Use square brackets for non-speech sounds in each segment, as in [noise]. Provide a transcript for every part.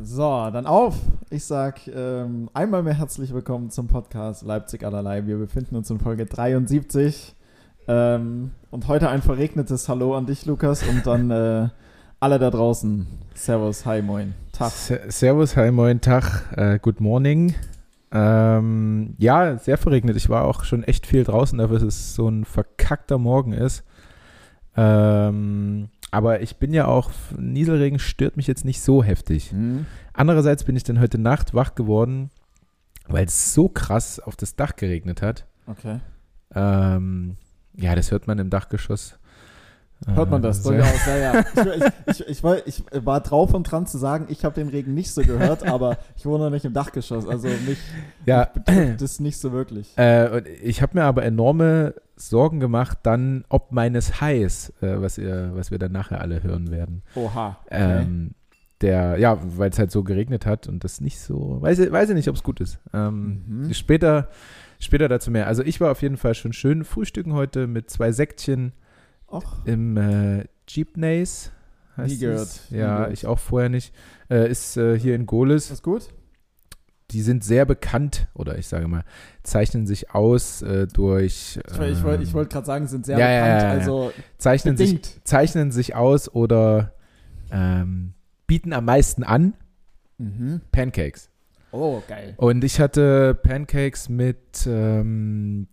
So, dann auf. Ich sag ähm, einmal mehr herzlich willkommen zum Podcast Leipzig allerlei. Wir befinden uns in Folge 73. Ähm, und heute ein verregnetes Hallo an dich, Lukas, und dann äh, alle da draußen. Servus, hi, moin, Tag. Servus, hi, moin, Tag, äh, good morning. Ähm, ja, sehr verregnet. Ich war auch schon echt viel draußen, dafür dass es so ein verkackter Morgen ist. Ähm, aber ich bin ja auch, Nieselregen stört mich jetzt nicht so heftig. Mhm. Andererseits bin ich dann heute Nacht wach geworden, weil es so krass auf das Dach geregnet hat. Okay. Ähm, ja, das hört man im Dachgeschoss. Hört man das durchaus, ja, ja. Ich, ich, ich, war, ich, war drauf und dran zu sagen, ich habe den Regen nicht so gehört, [laughs] aber ich wohne nicht im Dachgeschoss, also mich, ja. das nicht so wirklich. Äh, ich habe mir aber enorme Sorgen gemacht dann, ob meines Highs, äh, was, ihr, was wir dann nachher alle hören werden. Oha. Okay. Ähm, der, ja, weil es halt so geregnet hat und das nicht so, weiß, ich, weiß ich nicht, ob es gut ist. Ähm, mhm. Später, später dazu mehr. Also ich war auf jeden Fall schon schön frühstücken heute mit zwei Säckchen Och. im äh, Jeepneys. Nie gehört. Ja, Nie ich auch vorher nicht. Äh, ist äh, hier in Golis. Ist gut? die sind sehr bekannt oder ich sage mal, zeichnen sich aus äh, durch. Ich wollte ich wollt gerade sagen, sind sehr ja, bekannt, ja, ja, also zeichnen sich, zeichnen sich aus oder ähm, bieten am meisten an. Mhm. Pancakes. Oh, geil. Und ich hatte Pancakes mit ähm,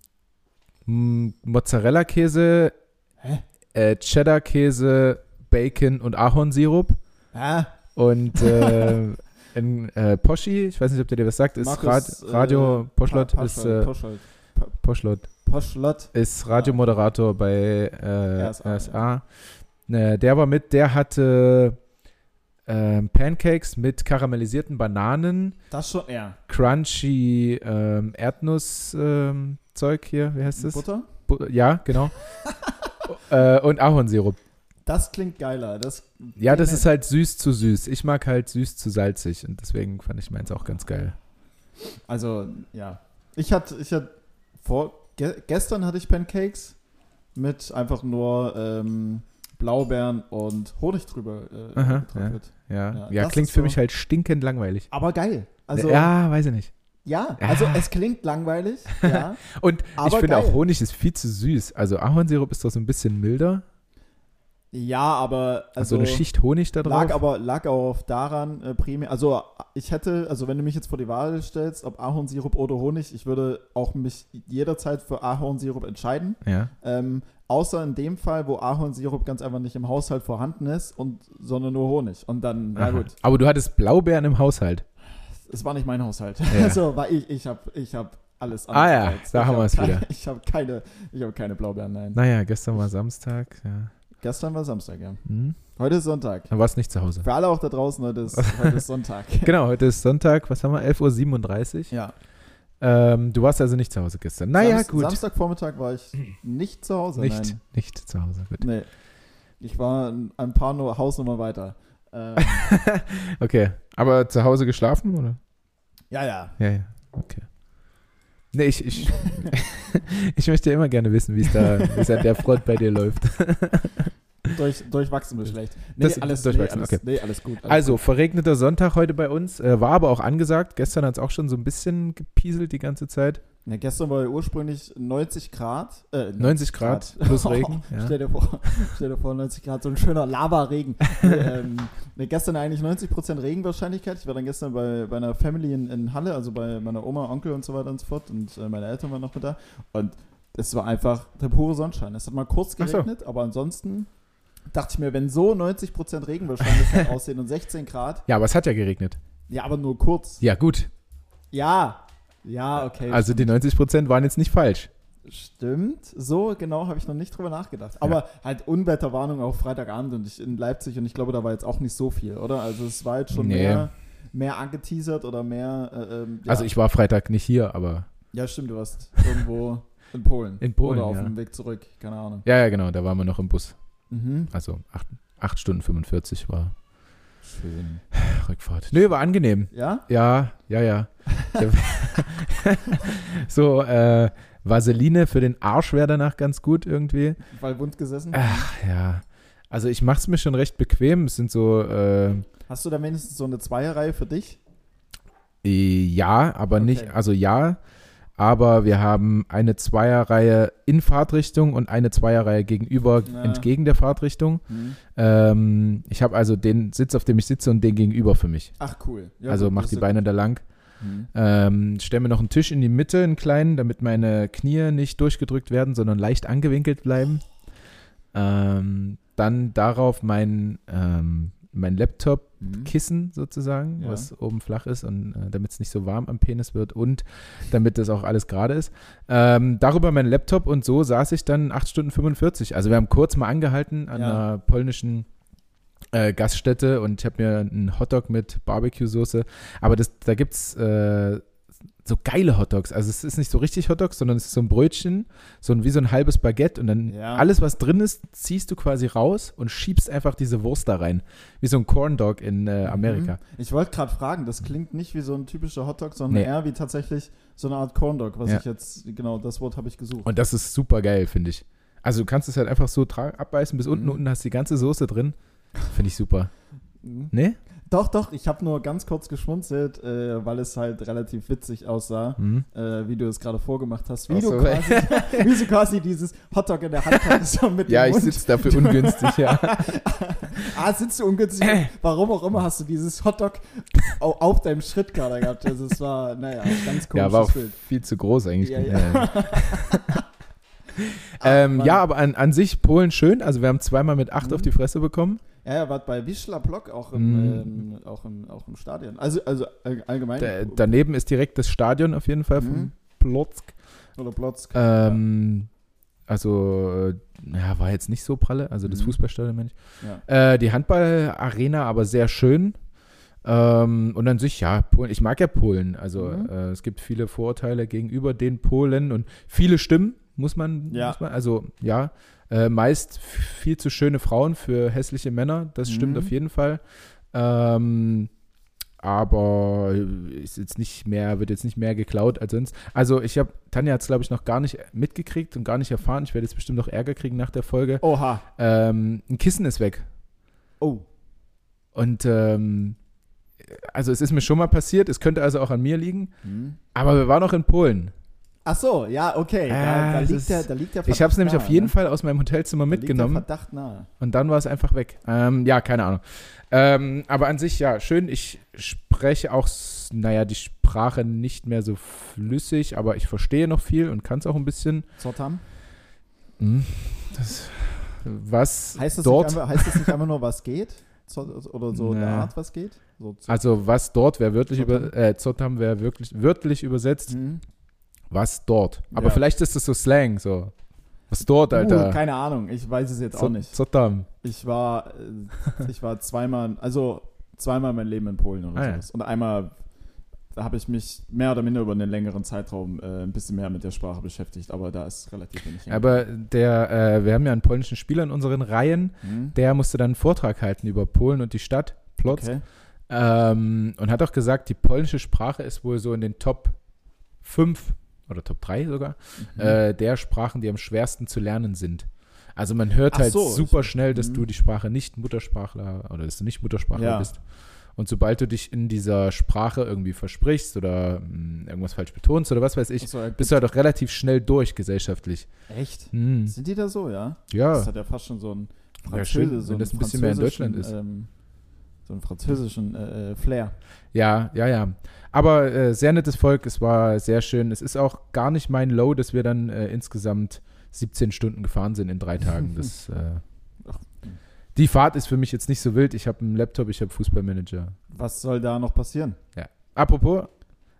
Mozzarella-Käse, äh, Cheddar-Käse, Bacon und Ahornsirup. Ah. Und äh, [laughs] in äh, Poschi, ich weiß nicht, ob der dir was sagt, ist Markus, Rad, Radio äh, Poschlott, pa ist äh, Poschlott. Poschlott. ist Radiomoderator bei äh, RSA. RSA. Ja. der war mit, der hatte ähm, Pancakes mit karamellisierten Bananen. Das schon, ja. Crunchy ähm, Erdnusszeug ähm, hier, wie heißt das? Butter? Bu ja, genau. [laughs] äh, und Ahornsirup. Das klingt geiler. Das ja, das ist halt süß zu süß. Ich mag halt süß zu salzig und deswegen fand ich meins auch ganz geil. Also, ja. Ich hatte, ich hatte vor, ge gestern hatte ich Pancakes mit einfach nur ähm, Blaubeeren und Honig drüber äh, Aha, ja, ja, ja. ja klingt für so. mich halt stinkend langweilig. Aber geil. Also, ja, weiß ich nicht. Ja, also es klingt langweilig, [laughs] ja. und ich finde auch Honig ist viel zu süß. Also Ahornsirup ist doch so ein bisschen milder. Ja, aber also, also eine Schicht Honig da drauf. Lag aber lag auch daran äh, primär. Also ich hätte, also wenn du mich jetzt vor die Wahl stellst, ob Ahornsirup oder Honig, ich würde auch mich jederzeit für Ahornsirup entscheiden. Ja. Ähm, außer in dem Fall, wo Ahornsirup ganz einfach nicht im Haushalt vorhanden ist und sondern nur Honig. Und dann, na gut. Aber du hattest Blaubeeren im Haushalt. Es war nicht mein Haushalt. Ja. [laughs] Also war ich, ich habe, ich habe alles. Ah ja, da ich haben wir es wieder. [laughs] Ich habe keine, ich habe keine Blaubeeren, nein. Naja, gestern war Samstag, ja. Gestern war Samstag, ja. Mhm. Heute ist Sonntag. Dann warst nicht zu Hause. Für alle auch da draußen, heute ist, [laughs] heute ist Sonntag. genau, heute ist Sonntag. Was haben wir? 11.37 Uhr? Ja. Ähm, du warst also nicht zu Hause gestern. Naja, Samst gut. Samstagvormittag war ich nicht zu Hause. Nicht, nein. nicht zu Hause, gut. Nee. Ich war ein paar nur Hausnummer weiter. Ähm, okay. Aber zu Hause geschlafen, oder? Ja, ja. Ja, ja. Okay. Nee, ich, ich, [laughs] ich möchte immer gerne wissen, wie es da, wie es an der Front bei dir läuft. [laughs] Durch, durchwachsen ist schlecht. Nee, das, alles, durchwachsen, nee, alles, okay. nee, alles gut. Alles also, gut. verregneter Sonntag heute bei uns. Äh, war aber auch angesagt. Gestern hat es auch schon so ein bisschen gepieselt die ganze Zeit. Ja, gestern war ja ursprünglich 90 Grad. Äh, 90 Grad, Grad plus [laughs] Regen. Oh, ja. stell, dir vor, stell dir vor, 90 Grad, so ein schöner Lava-Regen. [laughs] ähm, nee, gestern eigentlich 90% Regenwahrscheinlichkeit. Ich war dann gestern bei, bei einer Family in, in Halle, also bei meiner Oma, Onkel und so weiter und so fort. Und äh, meine Eltern waren noch mit da. Und es war einfach der pure Sonnenschein. Es hat mal kurz geregnet, so. aber ansonsten dachte ich mir, wenn so 90% Regenwahrscheinlichkeit [laughs] aussehen und 16 Grad. Ja, aber es hat ja geregnet. Ja, aber nur kurz. Ja, gut. Ja, ja, okay. Also die 90% waren jetzt nicht falsch. Stimmt, so genau habe ich noch nicht drüber nachgedacht. Aber ja. halt Unwetterwarnung auf Freitagabend und ich in Leipzig und ich glaube, da war jetzt auch nicht so viel, oder? Also es war jetzt schon nee. mehr, mehr angeteasert oder mehr. Äh, ähm, ja. Also ich war Freitag nicht hier, aber. Ja, stimmt, du warst irgendwo in Polen. [laughs] In Polen. Oder auf ja. dem Weg zurück, keine Ahnung. Ja, ja, genau, da waren wir noch im Bus. Mhm. Also 8 Stunden 45 war. Schön. [sighs] Rückfahrt. Nö, war angenehm. Ja? Ja, ja, ja. [laughs] so, äh, Vaseline für den Arsch wäre danach ganz gut irgendwie. Weil wund gesessen? Ach, ja. Also ich mache es mir schon recht bequem. Es sind so, äh, Hast du da wenigstens so eine Zweierreihe für dich? äh, ja, aber Okay. nicht, also ja, aber wir haben eine Zweierreihe in Fahrtrichtung und eine Zweierreihe gegenüber Ja. entgegen der Fahrtrichtung. Hm. Ähm, ich habe also den Sitz, auf dem ich sitze und den gegenüber für mich. Ach, cool. Ja, also mach die Beine gut. da lang. Hm. Ähm, stell mir noch einen Tisch in die Mitte, einen kleinen, damit meine Knie nicht durchgedrückt werden, sondern leicht angewinkelt bleiben. Ähm, dann darauf mein, ähm, mein Laptop-Kissen Hm. sozusagen, Ja. was oben flach ist und äh, damit es nicht so warm am Penis wird und damit das auch alles gerade ist. Ähm, darüber mein Laptop und so saß ich dann 8 Stunden 45. Also wir haben kurz mal angehalten an Ja. einer polnischen äh, Gaststätte und ich habe mir einen Hotdog mit Barbecue-Soße, aber das, da gibt es äh, so geile Hotdogs. Also es ist nicht so richtig Hotdogs, sondern es ist so ein Brötchen, so ein, wie so ein halbes Baguette und dann Ja. alles, was drin ist, ziehst du quasi raus und schiebst einfach diese Wurst da rein. Wie so ein Corn Dog in äh, Amerika. Mhm. Ich wollte gerade fragen, das klingt nicht wie so ein typischer Hotdog, sondern Nee. eher wie tatsächlich so eine Art Corn Dog, was Ja. ich jetzt, genau, das Wort habe ich gesucht. Und das ist super geil, finde ich. Also du kannst es halt einfach so abbeißen bis unten, Mhm. unten hast die ganze Soße drin. Finde ich super. Mhm. Ne? Doch, doch, ich habe nur ganz kurz geschmunzelt, äh, weil es halt relativ witzig aussah, Mhm. äh, wie du es gerade vorgemacht hast. Wie, Ach du so. quasi, [laughs] wie du quasi dieses Hotdog in der Hand hattest, so mit Ja, ich sitze dafür ungünstig, ja. [laughs] Ah, sitzt du ungünstig. [laughs] Warum auch immer hast du dieses Hotdog au- auf deinem Schritt gerade gehabt. Also es war, naja, ganz komisches Ja, war auch Bild. viel zu groß eigentlich. Ja, Ja, ja. ähm, Mann. ja aber an, an sich Polen schön. Also wir haben zweimal mit acht Mhm. auf die Fresse bekommen. Ja, er war bei Wischler Block auch im, Mhm. ähm, auch im, auch im Stadion. Also, also all- allgemein. Da, daneben ist direkt das Stadion auf jeden Fall Mhm. von Plotzk. Oder Plotzk. Ähm, also, äh, ja, war jetzt nicht so pralle, also das Mhm. Fußballstadion, meine ich. Ja. Äh, die Handballarena aber sehr schön. Ähm, und an sich, ja, Polen, ich mag ja Polen. Also Mhm. äh, es gibt viele Vorurteile gegenüber den Polen und viele Stimmen, muss man, Ja. muss man also ja, äh, meist viel zu schöne Frauen für hässliche Männer, das stimmt Mhm. auf jeden Fall. Ähm, aber ist jetzt nicht mehr, wird jetzt nicht mehr geklaut als sonst. Also ich habe, Tanja hat es glaube ich noch gar nicht mitgekriegt und gar nicht erfahren. Ich werde jetzt bestimmt noch Ärger kriegen nach der Folge. Oha. Ähm, ein Kissen ist weg. Oh. Und ähm, also es ist mir schon mal passiert, es könnte also auch an mir liegen, Hm. aber wir waren noch in Polen. Ach so, ja, okay. Da, Ah, da, liegt der, da liegt der Ich habe es nämlich auf jeden ne? Fall aus meinem Hotelzimmer Da liegt mitgenommen Der Verdacht nahe. und dann war es einfach weg. Ähm, ja, keine Ahnung. Ähm, aber an sich, ja, schön. Ich spreche auch, naja, die Sprache nicht mehr so flüssig, aber ich verstehe noch viel und kann es auch ein bisschen. Zotam? Hm, das, was Heißt das, dort, nicht einfach, heißt das nicht einfach nur, was geht? Oder so Nee. Art, was geht? So, also was dort wäre wörtlich über, äh, Zotam wirklich wörtlich übersetzt, Hm. Was dort. Aber Ja. vielleicht ist das so Slang, so. Was dort, Alter. Uh, keine Ahnung, ich weiß es jetzt auch Zo- nicht. Zotam. Ich war, äh, ich war zweimal, also zweimal mein Leben in Polen oder Ah, ja. sowas. Und einmal da habe ich mich mehr oder minder über einen längeren Zeitraum äh, ein bisschen mehr mit der Sprache beschäftigt, aber da ist relativ wenig. Aber der, äh, wir haben ja einen polnischen Spieler in unseren Reihen, Hm? der musste dann einen Vortrag halten über Polen und die Stadt, Plotz. Okay. Ähm, und hat auch gesagt, die polnische Sprache ist wohl so in den Top 5 oder Top 3 sogar, Mhm. äh, der Sprachen, die am schwersten zu lernen sind. Also man hört Ach halt so, super ich- schnell, dass mhm. du die Sprache nicht Muttersprachler oder dass du nicht Muttersprachler Ja. bist. Und sobald du dich in dieser Sprache irgendwie versprichst oder mh, irgendwas falsch betonst oder was weiß ich, so, bist du halt auch relativ schnell durch gesellschaftlich. echt? Hm. Sind die da so, ja? Ja. Das hat ja fast schon so ein Ja, schön, Französe, so wenn das ein bisschen mehr in Deutschland ist. Ähm, so einen französischen äh, äh, Flair. Ja, ja, ja. Aber äh, sehr nettes Volk, es war sehr schön. Es ist auch gar nicht mein Low, dass wir dann äh, insgesamt 17 Stunden gefahren sind in drei Tagen. Das, [laughs] äh, die Fahrt ist für mich jetzt nicht so wild. Ich habe einen Laptop, ich habe Fußballmanager. Was soll da noch passieren? Apropos,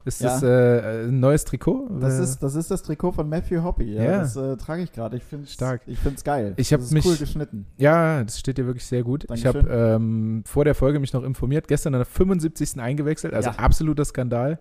ist Ja. das äh, ein neues Trikot? Das Äh, ist, das ist das Trikot von Matthew Hoppy. Ja, Ja. Das äh, trage ich gerade. Ich finde Stark. Ich finde es geil. Ich das ist mich- cool geschnitten. ja, das steht dir wirklich sehr gut. Ich Dankeschön. habe ähm, vor der Folge mich noch informiert, gestern an der 75. eingewechselt, also absoluter Skandal.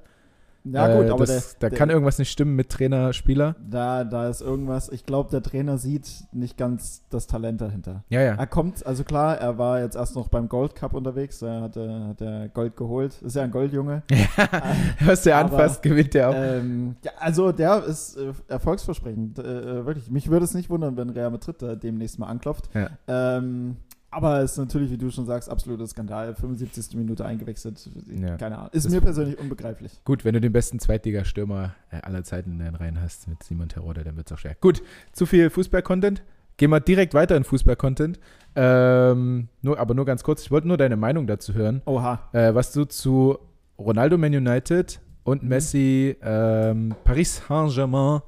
Ja, gut, Äh, aber das, der, da kann irgendwas nicht stimmen mit Trainer, Spieler. da, da ist irgendwas. Ich glaube, der Trainer sieht nicht ganz das Talent dahinter. Ja, ja. Er kommt, also klar, er war jetzt erst noch beim Gold Cup unterwegs. Er hat, hat er Gold geholt. Ist ja ein Goldjunge. [laughs] Was der Aber, anfasst, gewinnt der auch. Ähm, ja, also der ist äh, erfolgsversprechend. Äh, äh, wirklich. Mich würde es nicht wundern, wenn Real Madrid da demnächst mal anklopft. Ja. Ähm, Aber es ist natürlich, wie du schon sagst, absoluter Skandal. 75. Minute eingewechselt. Ja. Keine Ahnung. Ist Das- mir persönlich unbegreiflich. Gut, wenn du den besten Zweitliga-Stürmer äh, aller Zeiten in deinen Reihen hast mit Simon Terodde, dann wird es auch schwer. Gut, zu viel Fußball-Content. Gehen wir direkt weiter in Fußball-Content. Ähm, nur, aber nur ganz kurz, ich wollte nur deine Meinung dazu hören, Oha. äh, was du zu Ronaldo Man United und Mhm. Messi ähm, Paris Saint-Germain,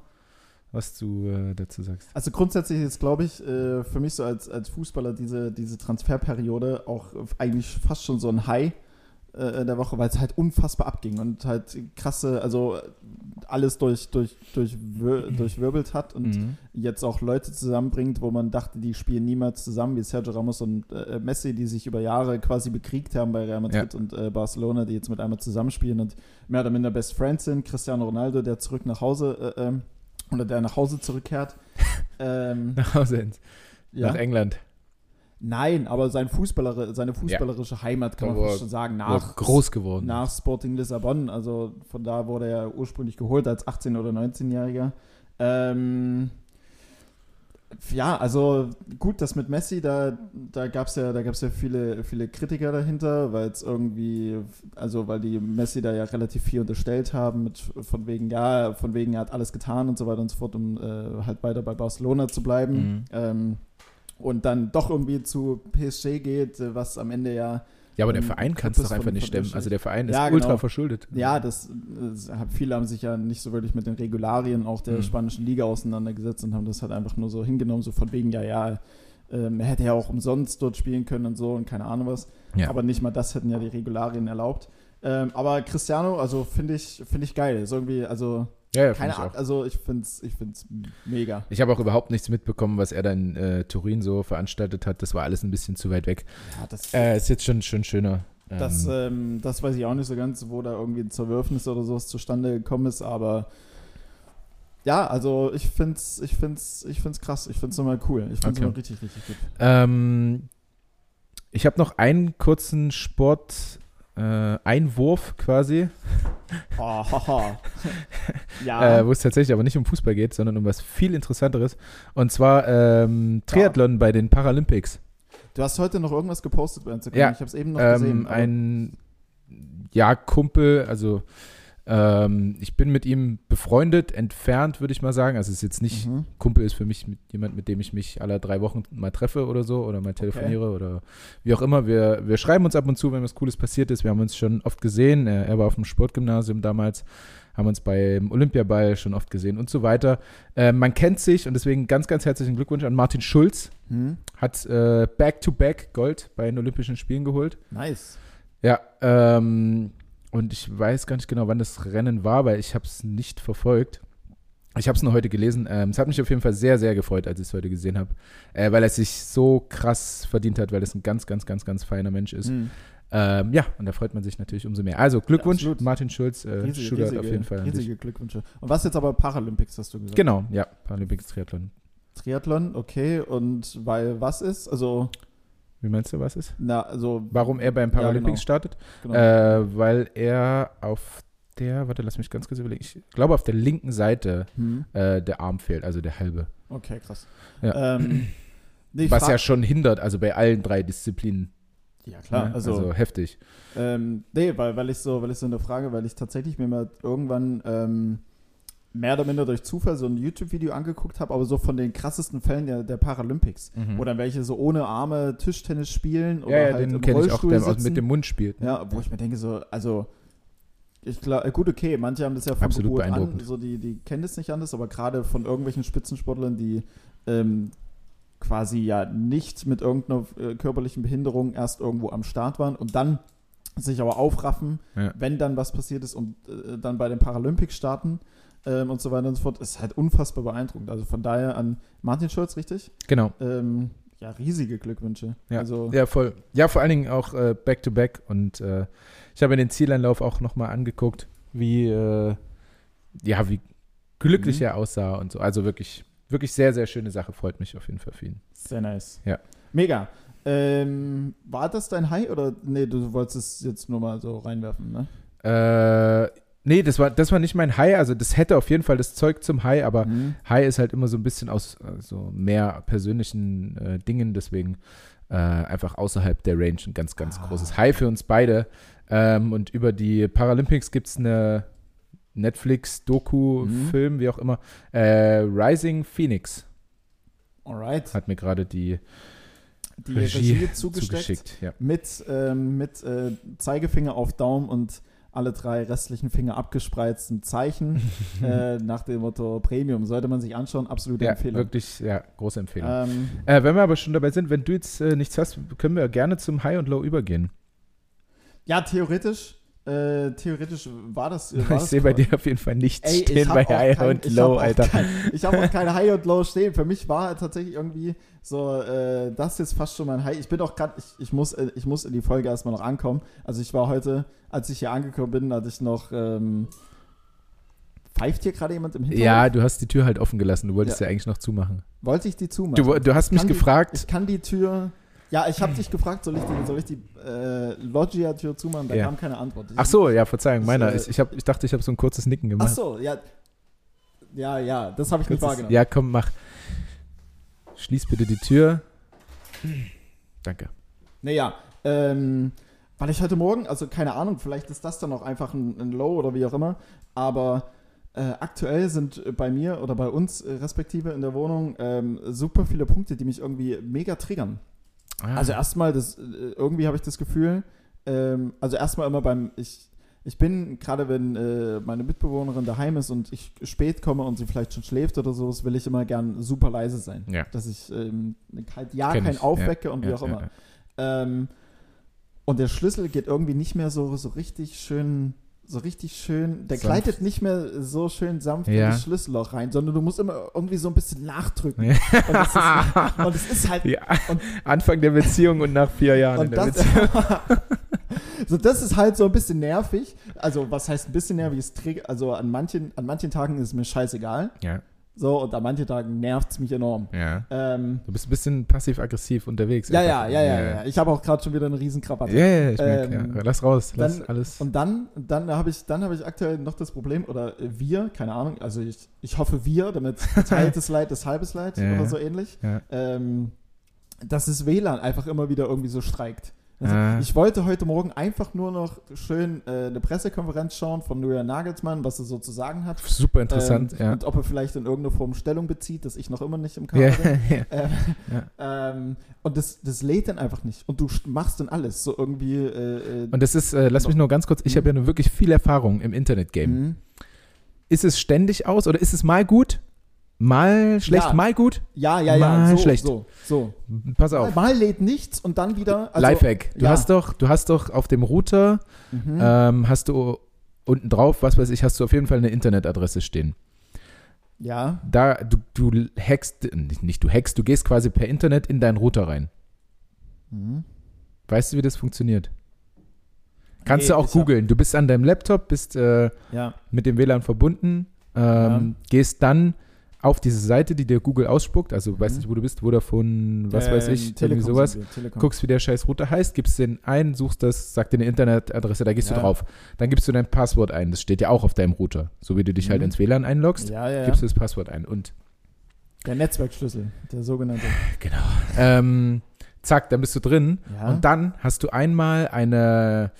was du äh, dazu sagst. Also grundsätzlich ist, glaube ich, äh, für mich so als, als Fußballer diese, diese Transferperiode auch eigentlich fast schon so ein High äh, der Woche, weil es halt unfassbar abging und halt krasse, also alles durch, durch, durch, durchwirbelt hat und Mhm. jetzt auch Leute zusammenbringt, wo man dachte, die spielen niemals zusammen, wie Sergio Ramos und äh, Messi, die sich über Jahre quasi bekriegt haben bei Real Madrid und äh, Barcelona, die jetzt mit einmal zusammenspielen und mehr oder minder Best Friends sind. Cristiano Ronaldo, der zurück nach Hause äh, ähm, oder der nach Hause zurückkehrt. [laughs] ähm, Nach Hause ins, ja? nach England. Nein, aber sein Fußballer, seine fußballerische Heimat kann man schon sagen, nach, groß geworden. nach Sporting Lissabon. Also von da wurde er ursprünglich geholt als 18- oder 19-Jähriger. Ähm, ja, also gut, das mit Messi, da, da gab es ja, da gab's ja viele, viele Kritiker dahinter, weil es irgendwie, also weil die Messi da ja relativ viel unterstellt haben, mit von wegen, ja, von wegen, er hat alles getan und so weiter und so fort, um äh, halt weiter bei Barcelona zu bleiben. Mhm. Ähm, und dann doch irgendwie zu PSG geht, was am Ende ja Ja, aber der Ähm, Verein kann es doch einfach nicht stemmen. Also der Verein ist Ja, ultra genau. verschuldet. Ja, das, das viele haben sich ja nicht so wirklich mit den Regularien auch der Mhm. spanischen Liga auseinandergesetzt und haben das halt einfach nur so hingenommen, so von wegen, ja, ja, ähm, er hätte ja auch umsonst dort spielen können und so und keine Ahnung was. Ja. Aber nicht mal das hätten ja die Regularien erlaubt. Ähm, aber Cristiano, also finde ich, finde ich geil. Ist irgendwie, also ja, ja, keine Ahnung, also ich finde es ich find's mega. Ich habe auch überhaupt nichts mitbekommen, was er da in äh, Turin so veranstaltet hat. Das war alles ein bisschen zu weit weg. Ja, das, Äh, ist jetzt schon, schon schöner. Ähm, Das, ähm, das weiß ich auch nicht so ganz, wo da irgendwie ein Zerwürfnis oder sowas zustande gekommen ist, aber ja, also ich find's, ich find's, ich find's krass, ich find's nochmal cool. Ich find's Okay. nochmal richtig, richtig gut. ähm, ich habe noch einen kurzen Sport. Äh, Einwurf quasi, Oh, haha. [laughs] ja. äh, wo es tatsächlich aber nicht um Fußball geht, sondern um was viel Interessanteres. Und zwar ähm, Triathlon bei den Paralympics. du hast heute noch irgendwas gepostet bei Instagram. Ja, ich habe es eben noch gesehen. Ähm, aber- ein ja, Kumpel, also ähm, ich bin mit ihm befreundet, entfernt, würde ich mal sagen. Also es ist jetzt nicht, Mhm. Kumpel ist für mich mit, jemand, mit dem ich mich alle drei Wochen mal treffe oder so oder mal telefoniere oder wie auch immer. Wir, wir schreiben uns ab und zu, wenn was Cooles passiert ist. Wir haben uns schon oft gesehen. Er, er war auf dem Sportgymnasium damals, haben uns beim Olympiaball schon oft gesehen und so weiter. Äh, man kennt sich und deswegen ganz, ganz herzlichen Glückwunsch an Martin Schulz. Hm? Hat äh, Back-to-Back Gold bei den Olympischen Spielen geholt. Nice. Ja, ähm, und ich weiß gar nicht genau, wann das Rennen war, weil ich habe es nicht verfolgt. Ich habe es nur heute gelesen. Ähm, es hat mich auf jeden Fall sehr, sehr gefreut, als ich es heute gesehen habe, äh, weil er sich so krass verdient hat, weil es ein ganz, ganz, ganz, ganz feiner Mensch ist. Hm. Ähm, ja, und da freut man sich natürlich umso mehr. Also Glückwunsch, absolut. Martin Schulz, äh, Riesige, riesige, auf jeden Fall. Riesige Glückwünsche. Und was jetzt aber Paralympics, hast du gesagt? Genau, ja, Paralympics Triathlon. Triathlon, okay. Und weil was ist? Also, Wie meinst du, was ist? na, also. Warum er beim Ja, Paralympics genau. startet? Genau. Äh, weil er auf der, warte, lass mich ganz kurz überlegen. Ich glaube, auf der linken Seite Hm. äh, der Arm fehlt, also der halbe. Okay, krass. Ja. Ähm, nee, Was ja schon hindert, also bei allen drei Disziplinen. Ja, klar. ne? Also, heftig. ähm, nee, weil, weil ich so, weil ich so eine Frage, weil ich tatsächlich mir mal irgendwann ähm, mehr oder minder durch Zufall so ein YouTube-Video angeguckt habe, aber so von den krassesten Fällen der, der Paralympics. Mhm. Wo dann welche so ohne Arme Tischtennis spielen oder ja, ja, halt den im kenne ich auch, Rollstuhl der sitzen. mit dem Mund spielt. ne? Ja, wo ich mir denke, so, also, ich glaube, gut, okay, manche haben das ja von Absolut Geburt an, so die, die kennen das nicht anders, aber gerade von irgendwelchen Spitzensportlern, die ähm, quasi ja nicht mit irgendeiner äh, körperlichen Behinderung erst irgendwo am Start waren und dann sich aber aufraffen, Ja. wenn dann was passiert ist und äh, dann bei den Paralympics starten ähm, und so weiter und so fort, ist halt unfassbar beeindruckend. Also von daher an Martin Schulz, richtig? Genau. Ähm, ja, riesige Glückwünsche. Ja. Also, Ja, voll. Ja, vor allen Dingen auch äh, Back-to-Back. und äh, ich habe mir den Zieleinlauf auch nochmal angeguckt, wie, äh, ja, wie glücklich Mhm. er aussah und so. Also wirklich, wirklich sehr, sehr schöne Sache. Freut mich auf jeden Fall für ihn. Sehr nice. Ja. Mega. Ähm, war das dein High oder nee, du wolltest es jetzt nur mal so reinwerfen, ne? Äh, nee, das war, das war nicht mein High. Also das hätte auf jeden Fall das Zeug zum High, aber Mhm. High ist halt immer so ein bisschen aus äh, so mehr persönlichen äh, Dingen, deswegen äh, einfach außerhalb der Range ein ganz, ganz ah. großes High für uns beide. Ähm, und über die Paralympics gibt es eine Netflix-Doku-Film, mhm. wie auch immer. Äh, Rising Phoenix. Alright. Hat mir gerade die, die Regie, Regie zugeschickt. Ja. Mit, ähm, mit äh, Zeigefinger auf Daumen und alle drei restlichen Finger abgespreizten Zeichen [laughs] äh, nach dem Motto Premium. Sollte man sich anschauen, absolute ja, Empfehlung. Wirklich, ja, große Empfehlung. Ähm, äh, wenn wir aber schon dabei sind, wenn du jetzt äh, nichts hast, können wir gerne zum High und Low übergehen. Ja, theoretisch. Äh, theoretisch war das. War ich sehe bei dir auf jeden Fall nichts Ey, stehen bei High kein, und Low, Alter. Kein, ich habe auch keine High und Low stehen. Für mich war tatsächlich irgendwie so, äh, das ist fast schon mein High. Ich bin auch gerade, ich, ich, muss, äh, ich muss in die Folge erstmal noch ankommen. Also ich war heute, als ich hier angekommen bin, hatte ich noch. Ähm, Pfeift hier gerade jemand im Hintergrund? Ja, du hast die Tür halt offen gelassen. Du wolltest ja, ja eigentlich noch zumachen. Wollte ich die zumachen? Du, du hast mich die, gefragt. Ich kann die Tür. Ja, ich habe dich gefragt, soll ich die, soll ich die äh, Loggia-Tür zumachen? Da ja. kam keine Antwort. Ich Ach so, ja, Verzeihung, meiner. Äh, ich, hab, ich dachte, ich habe so ein kurzes Nicken gemacht. Ach so, ja. Ja, ja, das habe ich nicht wahrgenommen. Ja, komm, mach. Schließ bitte die Tür. Danke. Naja, ähm, weil ich heute Morgen, also keine Ahnung, vielleicht ist das dann auch einfach ein, ein Low oder wie auch immer, aber äh, aktuell sind bei mir oder bei uns äh, respektive in der Wohnung ähm, super viele Punkte, die mich irgendwie mega triggern. Ah. Also erstmal, das, äh, irgendwie habe ich das Gefühl, ähm, also erstmal immer beim, ich, ich bin, gerade wenn äh, meine Mitbewohnerin daheim ist und ich spät komme und sie vielleicht schon schläft oder so, will ich immer gern super leise sein. Ja. Dass ich ähm, halt ja Kenn kein ich. Aufwecke ja. und wie ja, auch immer. Ähm, und der Schlüssel geht irgendwie nicht mehr so, so richtig schön so richtig schön, der sanft. gleitet nicht mehr so schön sanft ja. in das Schlüsselloch rein, sondern du musst immer irgendwie so ein bisschen nachdrücken. Ja. Und, [laughs] es ist, ist, halt. Ja. Und, Anfang der Beziehung und nach vier Jahren in der das, Beziehung. [laughs] so, das ist halt so ein bisschen nervig. Also, was heißt ein bisschen nervig? Also, an manchen, an manchen Tagen ist es mir scheißegal. Ja. So, und an manchen Tagen nervt es mich enorm. Ja. Ähm, du bist ein bisschen passiv-aggressiv unterwegs. Ja, ja, ja, ja, ja, Ich habe auch gerade schon wieder einen riesen Krabbert. Ja, ja, ich merke, ähm, ja. Lass raus, lass dann, alles. Und dann, dann habe ich, hab ich aktuell noch das Problem, oder wir, keine Ahnung, also ich, ich hoffe wir, damit [laughs] teiltes Leid ist halbes Leid ja, oder so ähnlich, ähm, dass das WLAN einfach immer wieder irgendwie so streikt. Also äh. Ich wollte heute Morgen einfach nur noch schön äh, eine Pressekonferenz schauen von Julian Nagelsmann, was er so zu sagen hat. Super interessant, ähm, ja. Und ob er vielleicht in irgendeiner Form Stellung bezieht, dass ich noch immer nicht im Kader bin. [laughs] Ja, ähm, ja. Ähm, und das, das lädt dann einfach nicht. Und du machst dann alles so irgendwie. Äh, äh und das ist, äh, lass mich nur ganz kurz, ich mhm. habe ja nur wirklich viel Erfahrung im Internet-Game. Mhm. Ist es ständig aus oder ist es mal gut Mal schlecht, ja. mal gut. Ja, ja, ja. Mal so, schlecht. So, so. Pass auf. Mal, mal lädt nichts und dann wieder. Also, Lifehack. Du ja. hast doch, du hast doch auf dem Router mhm. ähm, hast du unten drauf, was weiß ich, hast du auf jeden Fall eine Internetadresse stehen. Ja. Da du, du hackst, nicht du hackst, du gehst quasi per Internet in deinen Router rein. Mhm. Weißt du, wie das funktioniert? Kannst nee, du auch googeln. Du bist an deinem Laptop, bist äh, ja. mit dem WLAN verbunden, ähm, ja. gehst dann auf diese Seite, die dir Google ausspuckt, also mhm. weiß nicht, wo du bist, Vodafone, was äh, weiß ich, Telekom irgendwie sowas, guckst, wie der scheiß Router heißt, gibst den ein, suchst das, sagt dir eine Internetadresse, da gehst ja. du drauf. Dann gibst du dein Passwort ein, das steht ja auch auf deinem Router. So wie du dich halt mhm. halt ins WLAN einloggst, ja, ja, gibst du das Passwort ein und der Netzwerkschlüssel, der sogenannte. [laughs] Genau. Ähm, zack, dann bist du drin und dann hast du einmal eine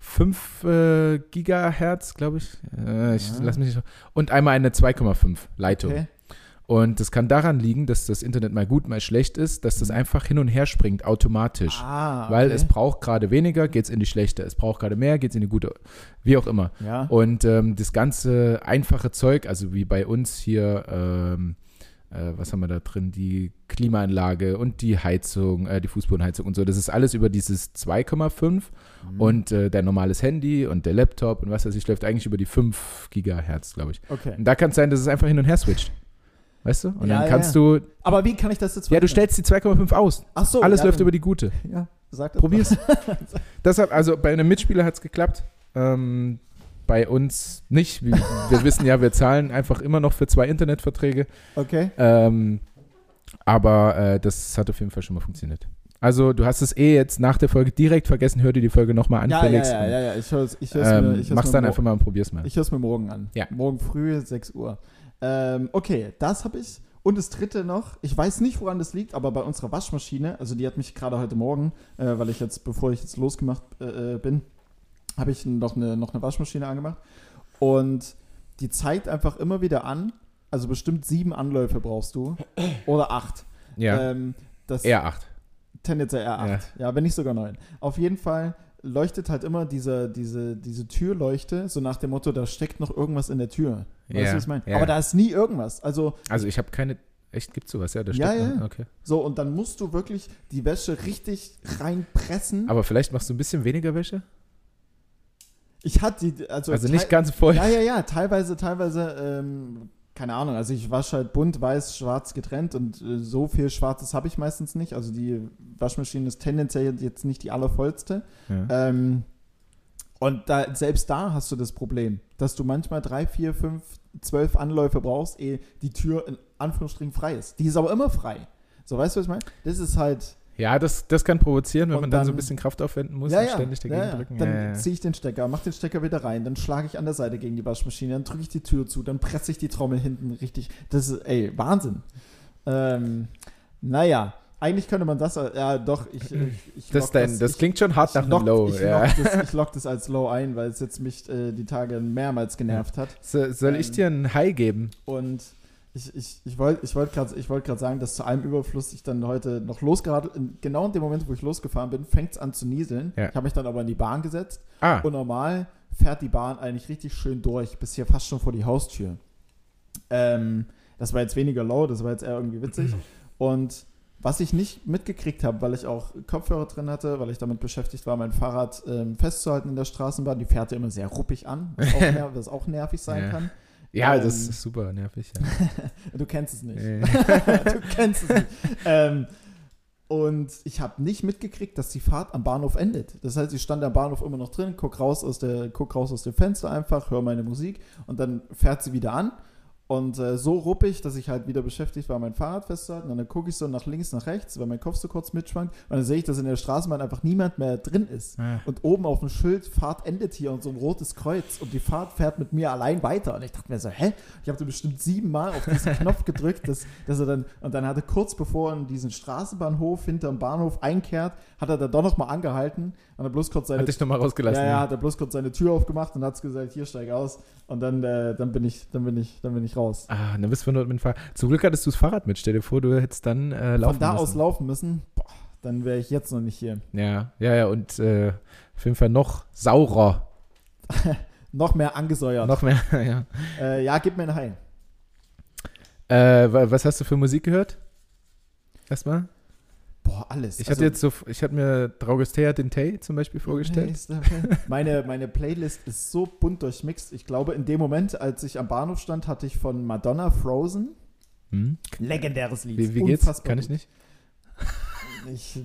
5 äh, Gigahertz, glaube ich. Äh, ich ja. lass mich nicht. Und einmal eine 2,5 Leitung. Okay. Und das kann daran liegen, dass das Internet mal gut, mal schlecht ist, dass das mhm. einfach hin und her springt automatisch. Ah, okay. Weil es braucht gerade weniger, geht es in die schlechte. Es braucht gerade mehr, geht es in die gute. Wie auch immer. Ja. Und ähm, das ganze einfache Zeug, also wie bei uns hier ähm, äh, was haben wir da drin, die Klimaanlage und die Heizung, äh, die Fußbodenheizung und so. Das ist alles über dieses 2,5 mhm. und äh, dein normales Handy und der Laptop und was weiß ich, läuft eigentlich über die 5 Gigahertz, glaube ich. Okay. Und da kann es sein, dass es einfach hin und her switcht. Weißt du? Und ja, dann kannst ja. du. Aber wie kann ich das jetzt? Ja, du stellst die 2,5 aus. Ach so. Alles ja, läuft über die gute. Ja, sag das Probier's. [laughs] Deshalb, also bei einem Mitspieler hat es geklappt. Ähm, bei uns nicht. Wir, wir wissen ja, wir zahlen einfach immer noch für zwei Internetverträge. Okay. Ähm, aber äh, das hat auf jeden Fall schon mal funktioniert. Also du hast es eh jetzt nach der Folge direkt vergessen, hör dir die Folge nochmal an, ja, Felix. Ja, ja, ja, ja, ich höre ich ähm, mir. Ich mach's dann einfach mal und probier's mal. Ich höre es mir morgen an. Ja. Morgen früh, 6 Uhr. Ähm, okay, das habe ich. Und das dritte noch, ich weiß nicht, woran das liegt, aber bei unserer Waschmaschine, also die hat mich gerade heute Morgen, äh, weil ich jetzt, bevor ich jetzt losgemacht äh, äh bin, habe ich noch eine, noch eine Waschmaschine angemacht. Und die zeigt einfach immer wieder an, also bestimmt sieben Anläufe brauchst du. [clears throat] Oder acht. Ja. Ähm, das eher acht. Tendenziell eher acht. Ja. ja, wenn nicht sogar neun. Auf jeden Fall leuchtet halt immer diese, diese, diese Türleuchte, so nach dem Motto, da steckt noch irgendwas in der Tür. Weißt ja, du, was ich meine? Ja. Aber da ist nie irgendwas. Also, also ich habe keine. Echt, gibt sowas, ja? Da ja, ja. Okay. So, und dann musst du wirklich die Wäsche richtig reinpressen. Aber vielleicht machst du ein bisschen weniger Wäsche? Ich hatte die, also. Also nicht ganz voll. Ja, ja, ja. Teilweise, teilweise ähm, keine Ahnung, also ich wasche halt bunt, weiß, schwarz getrennt und äh, so viel Schwarzes habe ich meistens nicht. Also die Waschmaschine ist tendenziell jetzt nicht die allervollste. Ja. Ähm, und da, selbst da hast du das Problem, dass du manchmal drei, vier, fünf, zwölf Anläufe brauchst, ehe die Tür in Anführungsstrichen frei ist. Die ist aber immer frei. So, weißt du, was ich meine? Das ist halt ja, das, das kann provozieren, wenn man dann, dann, so ein bisschen Kraft aufwenden muss ja, und ja, ständig dagegen ja, drücken. Dann ziehe ich den Stecker, mache den Stecker wieder rein, dann schlage ich an der Seite gegen die Waschmaschine, dann drücke ich die Tür zu, dann presse ich die Trommel hinten richtig. Das ist, ey, Wahnsinn. Ähm, naja, eigentlich könnte man das, ja doch, ich, ich, ich das, das, das, klingt schon hart nach einem Low. Ich, ja. lock das, ich [laughs] lock das als Low ein, weil es jetzt mich äh, die Tage mehrmals genervt hat. So, soll ähm, ich dir ein High geben? Und ich, ich, ich wollte ich wollt gerade wollt sagen, dass zu allem Überfluss ich dann heute noch losgeradelt, genau in dem Moment, wo ich losgefahren bin, fängt es an zu nieseln. Ja. Ich habe mich dann aber in die Bahn gesetzt ah. und normal fährt die Bahn eigentlich richtig schön durch, bis hier fast schon vor die Haustür. Ähm, das war jetzt weniger low, das war jetzt eher irgendwie witzig. [clears throat] Und was ich nicht mitgekriegt habe, weil ich auch Kopfhörer drin hatte, weil ich damit beschäftigt war, mein Fahrrad ähm, festzuhalten in der Straßenbahn, die fährt ja immer sehr ruppig an, was auch, [laughs] nerv was auch nervig sein ja. kann. Ja, ähm, das ist super nervig. Ja. [laughs] du kennst es nicht. Nee. [laughs] du kennst es nicht. Ähm, und ich habe nicht mitgekriegt, dass die Fahrt am Bahnhof endet. Das heißt, ich stand am Bahnhof immer noch drin, guck raus aus, der, guck raus aus dem Fenster einfach, höre meine Musik und dann fährt sie wieder an und äh, so ruppig, dass ich halt wieder beschäftigt war, mein Fahrrad festzuhalten. Und dann gucke ich so nach links, nach rechts, weil mein Kopf so kurz mitschwankt. Und dann sehe ich, dass in der Straßenbahn einfach niemand mehr drin ist. Ja. Und oben auf dem Schild, Fahrt endet hier und so ein rotes Kreuz. Und die Fahrt fährt mit mir allein weiter. Und ich dachte mir so, hä? Ich habe bestimmt siebenmal auf diesen [laughs] Knopf gedrückt, dass, dass er dann, und dann hatte kurz bevor er in diesen Straßenbahnhof hinterm Bahnhof einkehrt, hat er da doch nochmal angehalten. Und er bloß kurz seine. Hat dich nochmal rausgelassen. Ja, ja, hat er bloß kurz seine Tür aufgemacht und hat gesagt, hier steig aus. Und dann, äh, dann bin ich, dann bin ich, dann bin ich raus. Ah, dann bist du nur mit dem Fahrrad. Zum Glück hattest du das Fahrrad mit. Stell dir vor, du hättest dann äh, laufen Von da müssen. aus laufen müssen, boah, dann wäre ich jetzt noch nicht hier. Ja, ja, ja. Und äh, auf jeden Fall noch saurer. [laughs] noch mehr angesäuert. Noch mehr, [laughs] ja. Äh, ja, gib mir ein Hi. Äh, was hast du für Musik gehört? Erstmal? Boah, alles. Ich also, hatte jetzt so, ich hatte mir Draugestea Dintei zum Beispiel vorgestellt. meine, meine Playlist ist so bunt durchmixt. Ich glaube, in dem Moment, als ich am Bahnhof stand, hatte ich von Madonna Frozen. Hm? Legendäres Lied. Wie, wie geht's? Kann ich nicht. Ich,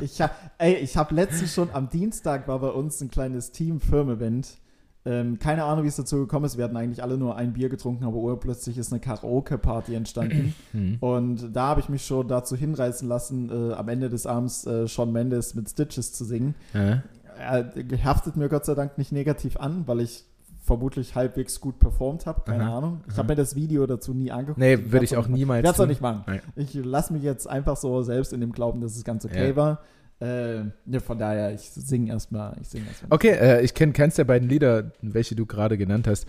ich habe hab letztens schon am Dienstag war bei uns ein kleines Team-Firmen-Event ähm, keine Ahnung, wie es dazu gekommen ist. Wir hatten eigentlich alle nur ein Bier getrunken, aber urplötzlich ist eine Karaoke-Party entstanden. Mhm. Und da habe ich mich schon dazu hinreißen lassen, äh, am Ende des Abends äh, Sean Mendes mit Stitches zu singen. Ja. Er haftet mir Gott sei Dank nicht negativ an, weil ich vermutlich halbwegs gut performt habe. Keine aha, Ahnung. Ich habe mir das Video dazu nie angeguckt. Nee, würde ich auch niemals. Ich werde es auch nicht machen. Nein. Ich lasse mich jetzt einfach so selbst in dem Glauben, dass es ganz okay ja. war. Äh, ne, von daher, ich singe erstmal. Sing erst okay, äh, ich kenne keins der beiden Lieder, welche du gerade genannt hast.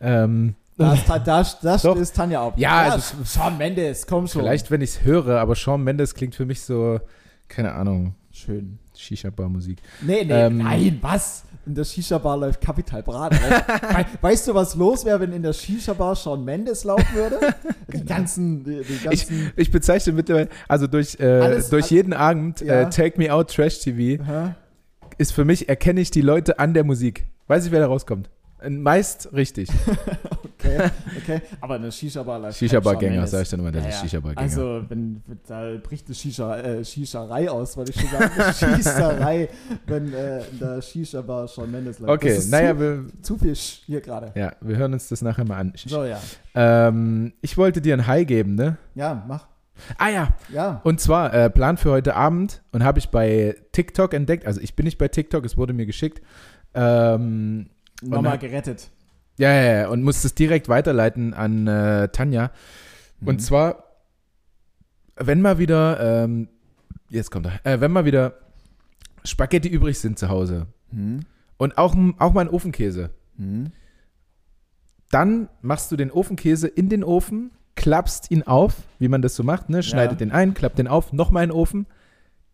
Ähm, das, das, das ist Tanja auf. Ja, ja also, Shawn Mendes, komm schon. Vielleicht, wenn ich es höre, aber Shawn Mendes klingt für mich so, keine Ahnung. Schön. Shisha-Bar-Musik. Nee, nee, ähm, nein, was? In der Shisha-Bar läuft Kapital Brat. [laughs] weißt du, was los wäre, wenn in der Shisha-Bar Shawn Mendes laufen würde? [laughs] Die ganzen, die, die ganzen ich, ich, bezeichne mittlerweile, also durch, äh, alles, durch jeden Abend, ja. äh, Take Me Out Trash TV, Aha. ist für mich, erkenne ich die Leute an der Musik. Weiß ich, wer da rauskommt. Meist richtig. [laughs] okay, okay. Aber eine Shisha-Bar läuft Shisha-Bar-Gänger, sag ich dann immer, das ja, ist Shisha-Bar-Gänger. Also, wenn, da bricht eine Shisha, äh, Shischerei aus, weil ich schon sagen, Schießerei, wenn äh, in der Shisha-Bar schon Mendes läuft. Okay, naja, zu, wir, zu viel hier gerade. Ja, wir hören uns das nachher mal an. So, ja. Ähm, ich wollte dir ein High geben, ne? Ja, mach. Ah ja. Ja. Und zwar äh, Plan für heute Abend und habe ich bei TikTok entdeckt. Also ich bin nicht bei TikTok, es wurde mir geschickt. Ähm, Nochmal gerettet. Ja, ja, ja, und musste es direkt weiterleiten an äh, Tanja. Mhm. Und zwar wenn mal wieder, ähm, jetzt kommt er, äh, wenn mal wieder Spaghetti übrig sind zu Hause Hm? und auch, auch mal ein Ofenkäse, Hm? dann machst du den Ofenkäse in den Ofen, klappst ihn auf, wie man das so macht, ne? schneidet Ja. den ein, klappt den auf, nochmal in den Ofen,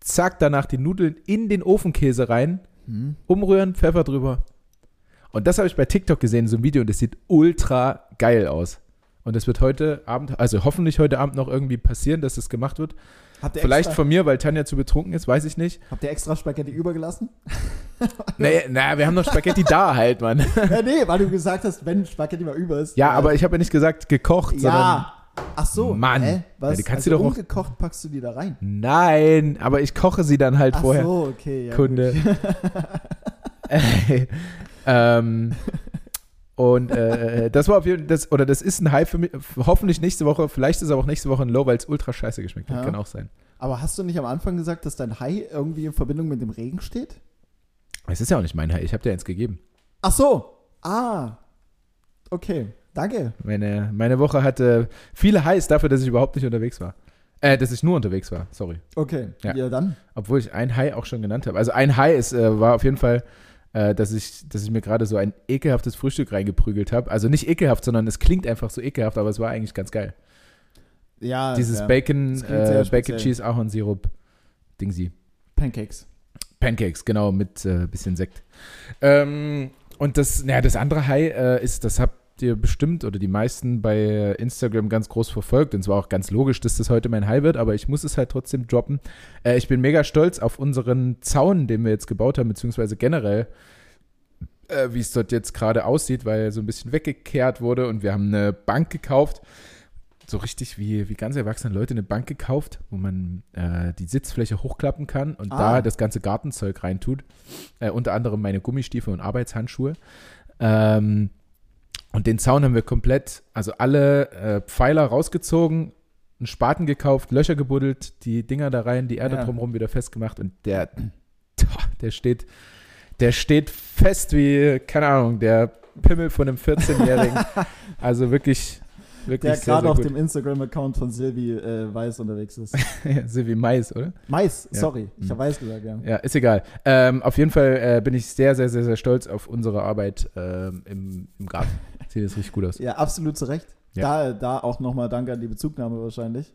zack, danach die Nudeln in den Ofenkäse rein, Hm? umrühren, Pfeffer drüber. Und das habe ich bei TikTok gesehen, so ein Video, und das sieht ultra geil aus. Und das wird heute Abend, also hoffentlich heute Abend noch irgendwie passieren, dass das gemacht wird. Habt ihr Vielleicht extra, von mir, weil Tanja zu betrunken ist, weiß ich nicht. habt ihr extra Spaghetti übergelassen? [laughs] Nee, na, wir haben noch Spaghetti da halt, Mann. [laughs] ja, nee, weil du gesagt hast, wenn Spaghetti mal über ist. Ja, äh, aber ich habe ja nicht gesagt gekocht, sondern Ja. Ach so. Mann. Hä? Was? Ja, die kannst also du doch ungekocht packst du die da rein. nein, aber ich koche sie dann halt Ach vorher. so, okay. Ja, Kunde. [laughs] ähm, und äh, das war auf jeden Fall, das, oder das ist ein High für mich, hoffentlich nächste Woche, vielleicht ist aber auch nächste Woche ein Low, weil es ultra scheiße geschmeckt hat, Ja. kann auch sein. Aber hast du nicht am Anfang gesagt, dass dein Hai irgendwie in Verbindung mit dem Regen steht? Es ist ja auch nicht mein High, ich habe dir eins gegeben. Ach so. Ah. Okay. Danke. Meine, meine Woche hatte viele Highs dafür, dass ich überhaupt nicht unterwegs war. Äh, dass ich nur unterwegs war, sorry. Okay. Ja. Ja, dann. Obwohl ich ein High auch schon genannt habe. Also ein ist, äh, war auf jeden Fall, äh, dass, ich, dass ich mir gerade so ein ekelhaftes Frühstück reingeprügelt habe. Also nicht ekelhaft, sondern es klingt einfach so ekelhaft, aber es war eigentlich ganz geil. Ja. Dieses ja. Bacon, äh. Bacon Cheese Ahornsirup, Dingsi. Pancakes. Pancakes, genau, mit äh, bisschen Sekt. Ähm, und das, naja, das andere High äh, ist, das habt ihr bestimmt oder die meisten bei Instagram ganz groß verfolgt. Und es war auch ganz logisch, dass das heute mein High wird, aber ich muss es halt trotzdem droppen. Äh, ich bin mega stolz auf unseren Zaun, den wir jetzt gebaut haben, beziehungsweise generell, äh, wie es dort jetzt gerade aussieht, weil er so ein bisschen weggekehrt wurde und wir haben eine Bank gekauft. So richtig wie, wie ganz erwachsene Leute eine Bank gekauft, wo man äh, die Sitzfläche hochklappen kann und Ah. da das ganze Gartenzeug reintut. Äh, unter anderem meine Gummistiefel und Arbeitshandschuhe. Ähm, und den Zaun haben wir komplett, also alle äh, Pfeiler rausgezogen, einen Spaten gekauft, Löcher gebuddelt, die Dinger da rein, die Erde Ja. drumherum wieder festgemacht und der, [clears throat] der steht, der steht fest wie, keine Ahnung, der Pimmel von einem 14-Jährigen. [laughs] also wirklich, wirklich Der gerade auf gut. dem Instagram-Account von Silvi äh, Weiß unterwegs ist. [laughs] Ja, wie Mais, oder? Mais, Ja. sorry. Ich Mhm. habe Weiß gesagt, ja. Ja, ist egal. Ähm, auf jeden Fall äh, bin ich sehr, sehr, sehr, sehr stolz auf unsere Arbeit ähm, im, im Garten. Sieht jetzt richtig gut aus. Ja, absolut zu Recht. Ja. Da, da auch nochmal danke an die Bezugnahme wahrscheinlich.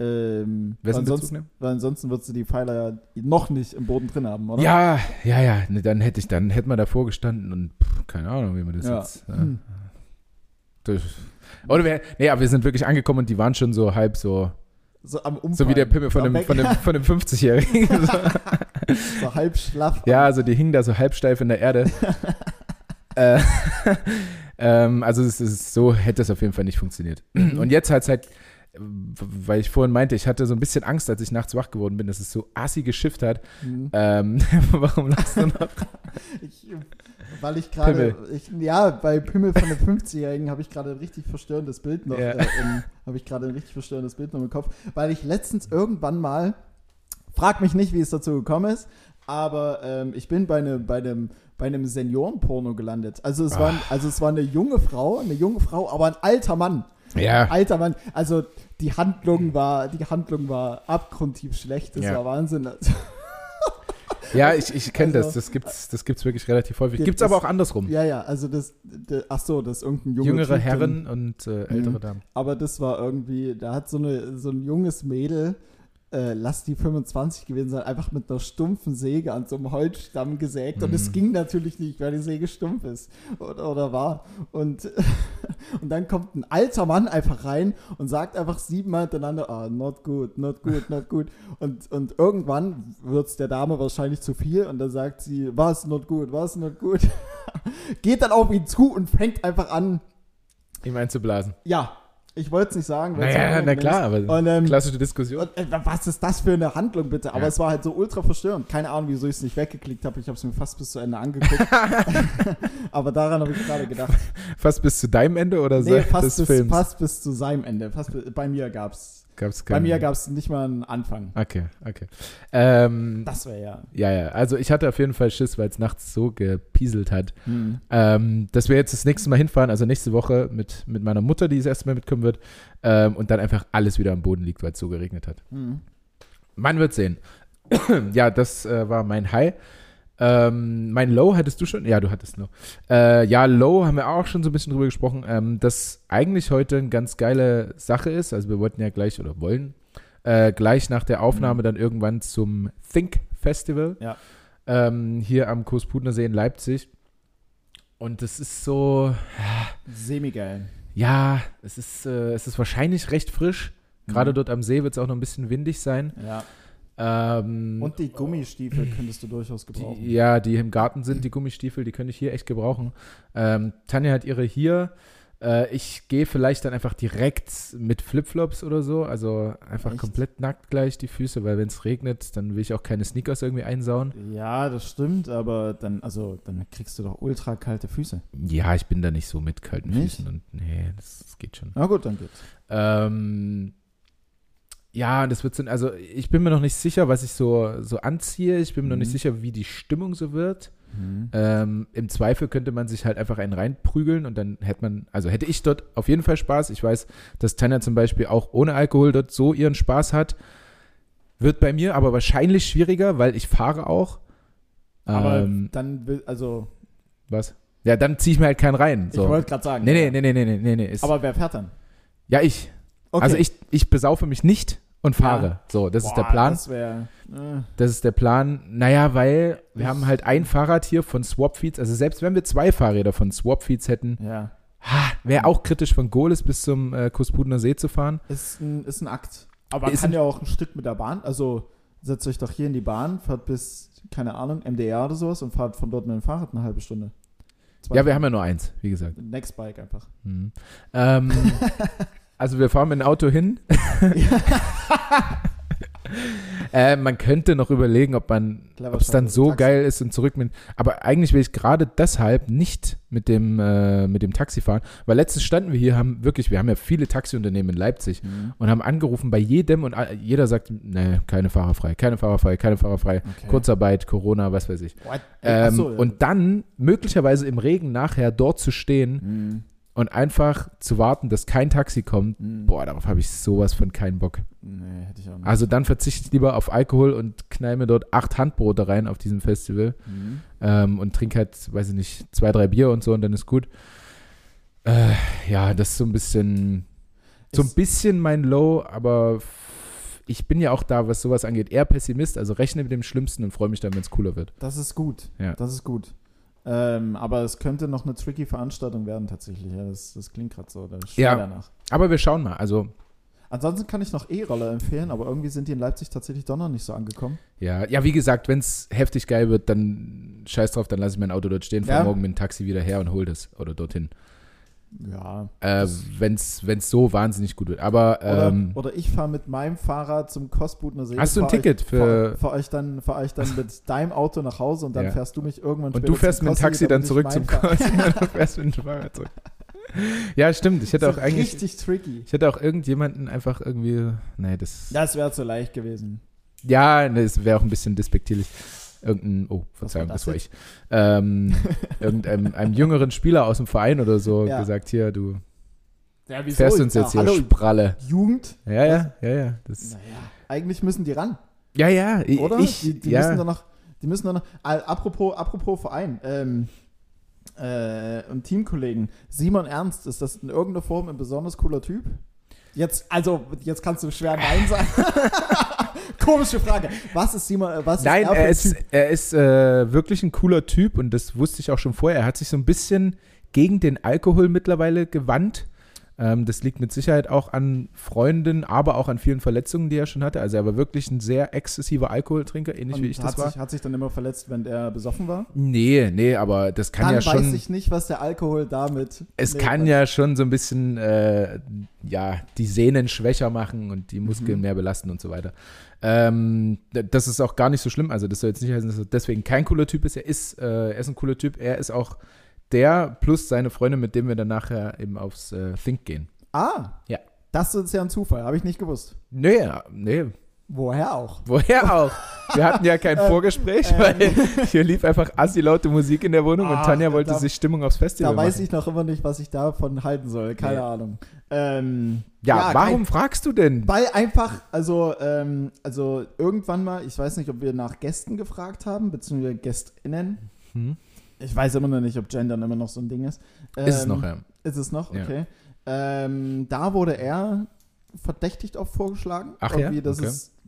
Ähm, sind ansonsten, weil ansonsten würdest du die Pfeiler ja noch nicht im Boden drin haben, oder? Ja, ja, ja. Ne, dann hätte ich, dann hätte man davor gestanden und pff, keine Ahnung, wie man das Ja. jetzt. Äh, Hm. durch, oder wir, nee, aber wir sind wirklich angekommen und die waren schon so halb so, So am Umfallen. so wie der Pimmel von Weg- von einem, von einem 50-Jährigen. [laughs] so. so halb schlaff. Ja, also die hingen da so halbsteif in der Erde. [laughs] äh, ähm, also es ist so hätte es auf jeden Fall nicht funktioniert. Und jetzt hat es halt, weil ich vorhin meinte, ich hatte so ein bisschen Angst, als ich nachts wach geworden bin, dass es so assi geschifft hat. Hm. Ähm, [laughs] warum lachst du noch? [laughs] Ich, weil ich gerade, ja, bei Pimmel von den 50-Jährigen habe ich gerade ein richtig verstörendes Bild noch, Ja. äh, habe ich gerade ein richtig verstörendes Bild noch im Kopf, weil ich letztens irgendwann mal, frag mich nicht, wie es dazu gekommen ist, aber ähm, ich bin bei, ne, bei einem bei einem Seniorenporno gelandet. Also es, war, also es war eine junge Frau, eine junge Frau, aber ein alter Mann. Ja, Alter Mann, also die Handlung war, die Handlung war abgrundtief schlecht, das Ja. war Wahnsinn. [laughs] ja, ich, ich kenne Also- das. Das gibt's, das gibt's wirklich relativ häufig. Gibt Gibt's aber es- auch andersrum. Ja, ja, also das, das ach so, das ist irgendein junger Jüngere Typ, Herren und äh, ältere Mhm. Damen. Aber das war irgendwie, da hat so, eine, so ein junges Mädel, äh, lass die 25 gewesen sein, einfach mit einer stumpfen Säge an so einem Holzstamm gesägt. Und es Mhm. ging natürlich nicht, weil die Säge stumpf ist oder, oder war. Und, [laughs] und dann kommt ein alter Mann einfach rein und sagt einfach siebenmal hintereinander, ah, not good, not good, not good. Und, und irgendwann wird es der Dame wahrscheinlich zu viel und dann sagt sie, was, not good, was, not good. [laughs] Geht dann auf ihn zu und fängt einfach an, Ihm einzublasen. ja, ich wollte es nicht sagen. Naja, na klar, ist. aber Und, ähm, klassische Diskussion. und, äh, was ist das für eine Handlung, bitte? Aber Ja. es war halt so ultra verstörend. Keine Ahnung, wieso ich es nicht weggeklickt habe. Ich habe es mir fast bis zu Ende angeguckt. [laughs] [laughs] Aber daran habe ich gerade gedacht. Fast bis zu deinem Ende oder Nee, fast bis, Films? fast bis zu seinem Ende. Fast bei mir gab es Gab's Bei keinen- mir gab es nicht mal einen Anfang. Okay, okay. Ähm, Das wäre ja. ja, ja. Also ich hatte auf jeden Fall Schiss, weil es nachts so gepieselt hat. Hm. Ähm, dass wir jetzt das nächste Mal hinfahren, also nächste Woche mit, mit meiner Mutter, die das erste Mal mitkommen wird, ähm, und dann einfach alles wieder am Boden liegt, weil es so geregnet hat. Hm. Man wird sehen. [clears throat] ja, das äh, war mein High. Ähm, mein Low hattest du schon? Ja, du hattest Low. Äh, ja, Low haben wir auch schon so ein bisschen drüber gesprochen, ähm, dass eigentlich heute eine ganz geile Sache ist. Also wir wollten ja gleich oder wollen äh, gleich nach der Aufnahme Mhm. dann irgendwann zum Think Festival Ja. ähm, hier am Kurspudner See in Leipzig. Und das ist so, Semi-geil. ja, es ist, äh, es ist wahrscheinlich recht frisch. Gerade Mhm. dort am See wird es auch noch ein bisschen windig sein. Ja. Ähm, Und die Gummistiefel könntest du durchaus gebrauchen. Die, ja, die im Garten sind, die Gummistiefel, die könnte ich hier echt gebrauchen. Ähm, Tanja hat ihre hier. Äh, ich gehe vielleicht dann einfach direkt mit Flipflops oder so. Also einfach Echt? komplett nackt gleich die Füße, weil wenn es regnet, dann will ich auch keine Sneakers irgendwie einsauen. Ja, das stimmt, aber dann, also, dann kriegst du doch ultra kalte Füße. Ja, ich bin da nicht so mit kalten Nicht? Füßen und nee, das, das geht schon. Na gut, dann geht's. Ähm, ja, das wird so, also ich bin mir noch nicht sicher, was ich so, so anziehe. Ich bin mir noch nicht Mhm. sicher, wie die Stimmung so wird. Ähm, Im Zweifel könnte man sich halt einfach einen reinprügeln und dann hätte man, also hätte ich dort auf jeden Fall Spaß. Ich weiß, dass Tanja zum Beispiel auch ohne Alkohol dort so ihren Spaß hat. Wird bei mir aber wahrscheinlich schwieriger, weil ich fahre auch. Aber ähm, dann will, also, was? Ja, dann ziehe ich mir halt keinen rein. So. ich wollte gerade sagen. nee, nee, nee, nee, nee, nee, nee, Aber wer fährt dann? ja, ich. Okay. Also ich, ich besaufe mich nicht und fahre. Ja. So, das ist Boah, der Plan. Das wäre. Äh, Das ist der Plan. Naja, weil wir haben halt ein Fahrrad hier von Swapfeeds. Also selbst wenn wir zwei Fahrräder von Swapfeeds hätten, ja. wäre auch kritisch von Gohlis bis zum äh, Kuspudner See zu fahren. Ist ein, ist ein Akt. Aber man Ist kann ja auch ein Stück mit der Bahn. Also setzt euch doch hier in die Bahn, fahrt bis, keine Ahnung, MDR oder sowas und fahrt von dort mit dem Fahrrad eine halbe Stunde. Zwei Ja, wir haben ja nur eins, wie gesagt. Nextbike einfach. Mhm. Ähm, [laughs] also wir fahren mit dem Auto hin. [laughs] äh, man könnte noch überlegen, ob man, ob es dann so geil ist und zurück mit. Aber eigentlich will ich gerade deshalb nicht mit dem äh, mit dem Taxi fahren, weil letztens standen wir hier, haben wirklich, wir haben ja viele Taxiunternehmen in Leipzig Mhm. und haben angerufen bei jedem und jeder sagt, nee, keine Fahrer frei, keine Fahrer frei, keine Fahrer frei, Okay. Kurzarbeit, Corona, was weiß ich. Ähm, so, ja. Und dann möglicherweise im Regen nachher dort zu stehen Mhm. Und einfach zu warten, dass kein Taxi kommt. Mhm. Boah, darauf habe ich sowas von keinen Bock. Nee, hätte ich auch nicht. Also dann verzichte ich lieber auf Alkohol und knall mir dort acht Handbrote rein auf diesem Festival Mhm. ähm, und trinke halt, weiß ich nicht, zwei, drei Bier und so und dann ist gut. Äh, ja, das ist so ein bisschen, so ein bisschen mein Low, aber ich bin ja auch da, was sowas angeht, eher Pessimist, also rechne mit dem Schlimmsten und freue mich dann, wenn es cooler wird. Das ist gut. Ja. Das ist gut. Ähm, aber es könnte noch eine tricky Veranstaltung werden, tatsächlich. Ja, das, das klingt gerade so. Ja. danach. Aber wir schauen mal, also Ansonsten kann ich noch E-Roller empfehlen, aber irgendwie sind die in Leipzig tatsächlich doch noch nicht so angekommen. Ja, ja, wie gesagt, wenn es heftig geil wird, dann scheiß drauf, dann lasse ich mein Auto dort stehen, fahr Ja. morgen mit dem Taxi wieder her und hol das oder dorthin. Ja. Äh, Das- wenn es so wahnsinnig gut wird. Aber Oder, ähm, oder ich fahre mit meinem Fahrrad zum Kostbudner See. Hast du ein Ticket euch, für- Fahr, fahr euch dann, fahr euch dann mit [laughs] deinem Auto nach Hause und dann Ja. fährst du mich irgendwann und du fährst mit dem Taxi dann zurück zum [laughs] [laughs] du fährst mit dem Fahrrad zurück. Ja, stimmt. Ich hätte auch eigentlich. richtig tricky. Ich hätte auch irgendjemanden einfach irgendwie. Nee, das. Das wäre zu leicht gewesen. Ja, nee, es wäre auch ein bisschen despektierlich. Irgendein, oh, Verzeihung, das das war ich. Ähm, [laughs] irgendeinem einem jüngeren Spieler aus dem Verein oder so Ja. gesagt, hier, du Ja, wieso? fährst uns Ja, jetzt hier hallo, Spralle. Jugend? Ja, ja, ja, ja. Das, Naja, eigentlich müssen die ran, ja, ja. i- oder? Ich, die die ja. müssen doch noch, die müssen doch noch, apropos, apropos Verein, ähm, äh, und Teamkollegen, Simon Ernst, ist das in irgendeiner Form ein besonders cooler Typ? Jetzt, also, jetzt kannst du schwer Nein sagen. [laughs] Komische Frage. Was ist Simon, äh, was Nein, ist er er ist, er ist äh, wirklich ein cooler Typ und das wusste ich auch schon vorher. Er hat sich so ein bisschen gegen den Alkohol mittlerweile gewandt. Ähm, das liegt mit Sicherheit auch an Freunden, aber auch an vielen Verletzungen, die er schon hatte. Also er war wirklich ein sehr exzessiver Alkoholtrinker, ähnlich Und wie ich das war. Sich, hat sich dann immer verletzt, wenn er besoffen war? Nee, nee, aber das kann dann ja schon. weiß ich nicht, was der Alkohol damit. Es kann ja schon so ein bisschen äh, ja, die Sehnen schwächer machen und die Muskeln Mhm. mehr belasten und so weiter. Ähm, das ist auch gar nicht so schlimm. Also das soll jetzt nicht heißen, dass er deswegen kein cooler Typ ist. Er ist, äh, er ist ein cooler Typ. Er ist auch der plus seine Freunde, mit dem wir dann nachher eben aufs äh, Think gehen. Ah. Ja. Das ist ja ein Zufall, habe ich nicht gewusst. Nee, nee. Woher auch? Woher auch? Wir hatten ja kein [laughs] Ähm, Vorgespräch, ähm. weil hier lief einfach assi laute Musik in der Wohnung und Ah, Tanja wollte da- sich Stimmung aufs Festival Da weiß machen. ich noch immer nicht, was ich davon halten soll. Keine Nee. Ahnung. Ähm, Ja, warum kein- fragst du denn? Weil einfach, also, ähm, also irgendwann mal, ich weiß nicht, ob wir nach Gästen gefragt haben, beziehungsweise GästInnen. Hm? Ich weiß immer noch nicht, ob Gendern immer noch so ein Ding ist. Ist es Ähm, noch, ja. Ist es noch? Ja. Okay. Ähm, da wurde er verdächtig oft vorgeschlagen. Ach ja? Okay.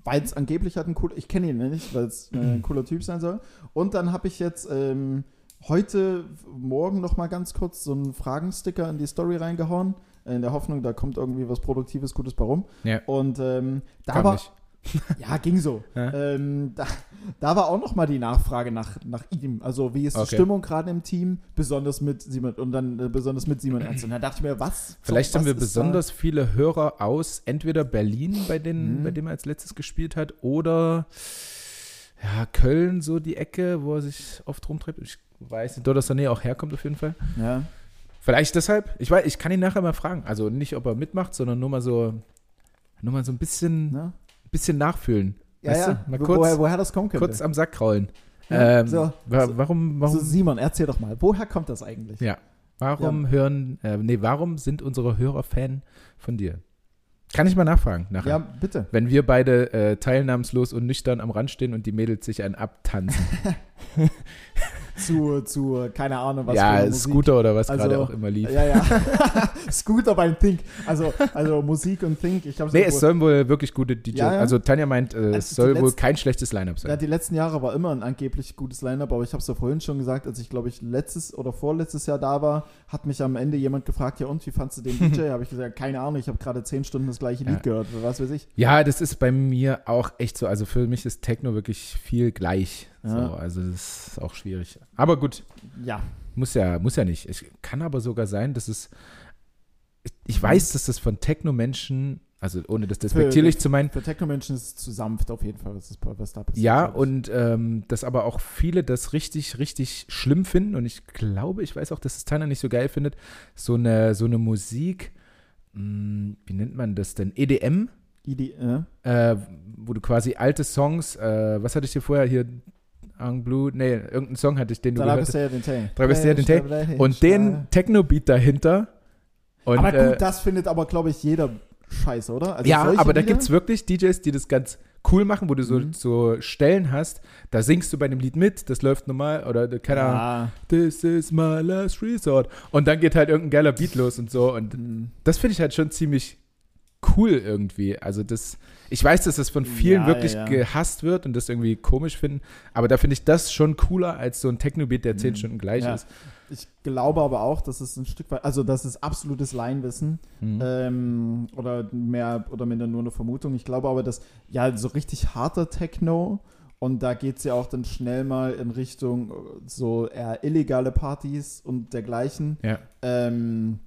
Weil es angeblich halt ein cooler, ich kenne ihn nicht, weil es ein cooler Typ sein soll. Und dann habe ich jetzt ähm, heute, morgen noch mal ganz kurz so einen Fragensticker in die Story reingehauen, in der Hoffnung, da kommt irgendwie was Produktives, Gutes bei rum. Ja. Und ähm, da Kam war, nicht. [laughs] ja, ging so. Ähm, da, da war auch noch mal die Nachfrage nach, nach ihm. Also wie ist die Okay. Stimmung gerade im Team, besonders mit Simon und dann äh, besonders mit Simon Ernst. Und da dachte ich mir, was? Vielleicht was haben wir besonders viele Hörer aus entweder Berlin, bei, den, Mhm. bei dem er als letztes gespielt hat, oder ja, Köln, so die Ecke, wo er sich oft rumtreibt. Ich weiß nicht, dort, dass er Nähe auch herkommt auf jeden Fall. Da? Ja. Vielleicht deshalb. Ich weiß, ich kann ihn nachher mal fragen. Also nicht, ob er mitmacht, sondern nur mal so, nur mal so ein bisschen, Ne? Ja, bisschen nachfühlen. weißt ja. du? Mal kurz, woher, woher das kommen könnte. kurz am Sack kraulen. Ja, ähm, so, wa so- warum, warum, So, Simon, erzähl doch mal, woher kommt das eigentlich? ja, warum hören, äh, nee, warum sind unsere Hörer Fan von dir? Kann ich mal nachfragen nachher. Ja, bitte. Wenn wir beide äh, teilnahmslos und nüchtern am Rand stehen und die Mädels sich einen abtanzen. [laughs] Zu, zu, keine Ahnung, was für ja, eine Musik. Scooter oder was Also, gerade auch immer lief. Ja, ja. [laughs] Scooter beim Think. Also, also Musik und Think. Ich Nee, es sollen wohl wirklich gute DJs. Ja, ja. Also Tanja meint, äh, Also es soll wohl kein schlechtes Line-Up Ja, sein. die letzten Jahre war immer ein angeblich gutes Line-Up, aber ich habe es ja vorhin schon gesagt, als ich glaube ich letztes oder vorletztes Jahr da war, hat mich am Ende jemand gefragt, ja und, wie fandst du den DJ? [laughs] habe ich gesagt, keine Ahnung, ich habe gerade zehn Stunden das gleiche Lied Ja. gehört, was weiß ich. Ja, das ist bei mir auch echt so. Also für mich ist Techno wirklich viel gleich. Ja. So, also das ist auch schwierig. Aber gut, Ja, muss ja, muss ja nicht. Es kann aber sogar sein, dass es. Ich weiß, dass das von Techno-Menschen, also ohne das despektierlich zu meinen, für Techno-Menschen ist es zu sanft auf jeden Fall, was, ist, was da passiert. Ja, und ähm, dass aber auch viele das richtig, richtig schlimm finden. Und ich glaube, ich weiß auch, dass es Tana nicht so geil findet. So eine, so eine Musik, mh, wie nennt man das denn? EDM, äh? äh, wo du quasi alte Songs, äh, was hatte ich dir vorher hier? Ang Blue, nee, irgendeinen Song hatte ich, den du Da gehört hast. den Tay. Da bist du ja den Tay. Und den Techno-Beat dahinter. Und, aber äh, gut, das findet aber, glaube ich, jeder scheiße, oder? Also ja, aber da gibt es wirklich DJs, die das ganz cool machen, wo du so, Mhm. so Stellen hast, da singst du bei dem Lied mit, das läuft normal, oder keine Ahnung, ja. This is my last resort. Und dann geht halt irgendein geiler Beat los und so. Und hm. das finde ich halt schon ziemlich cool irgendwie. Also das, ich weiß, dass das von vielen Ja, wirklich ja, ja. gehasst wird und das irgendwie komisch finden, aber da finde ich das schon cooler als so ein Techno-Beat, der zehn Mhm. Stunden gleich Ja. ist. Ich glaube aber auch, dass es ein Stück weit, also das ist absolutes Laienwissen Mhm. ähm, oder mehr oder minder nur eine Vermutung. Ich glaube aber, dass ja so richtig harter Techno und da geht es ja auch dann schnell mal in Richtung äh, so eher illegale Partys und dergleichen. Ja. Ähm,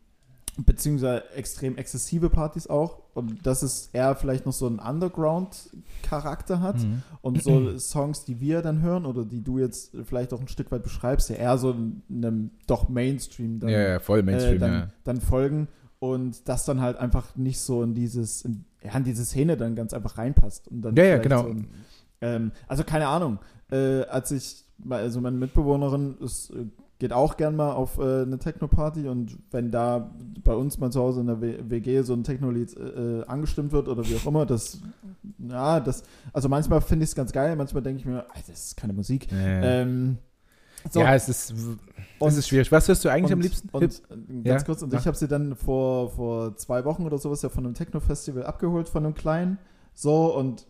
beziehungsweise extrem exzessive Partys auch. Und dass es eher vielleicht noch so einen Underground-Charakter hat. Mhm. Und so Songs, die wir dann hören oder die du jetzt vielleicht auch ein Stück weit beschreibst, ja eher so einem doch Mainstream dann, ja, ja, voll Mainstream, äh, dann, ja. dann folgen und das dann halt einfach nicht so in dieses, in, ja, in diese Szene dann ganz einfach reinpasst. Und dann Ja, ja, genau. So ein, ähm, also keine Ahnung, äh, als ich, also meine Mitbewohnerin ist, äh, geht auch gern mal auf äh, eine Techno-Party und wenn da bei uns mal zu Hause in der W- WG so ein Techno-Lied äh, angestimmt wird oder wie auch immer, das, ja, das, also manchmal finde ich es ganz geil, manchmal denke ich mir, "Alter, das ist keine Musik. Ja, ja. Ähm, so, ja, es ist, und- es ist schwierig. Was hörst du eigentlich und, am liebsten? Und, äh, ganz Ja, kurz, und mach. ich habe sie dann vor, vor zwei Wochen oder sowas ja von einem Techno-Festival abgeholt, von einem kleinen. So, und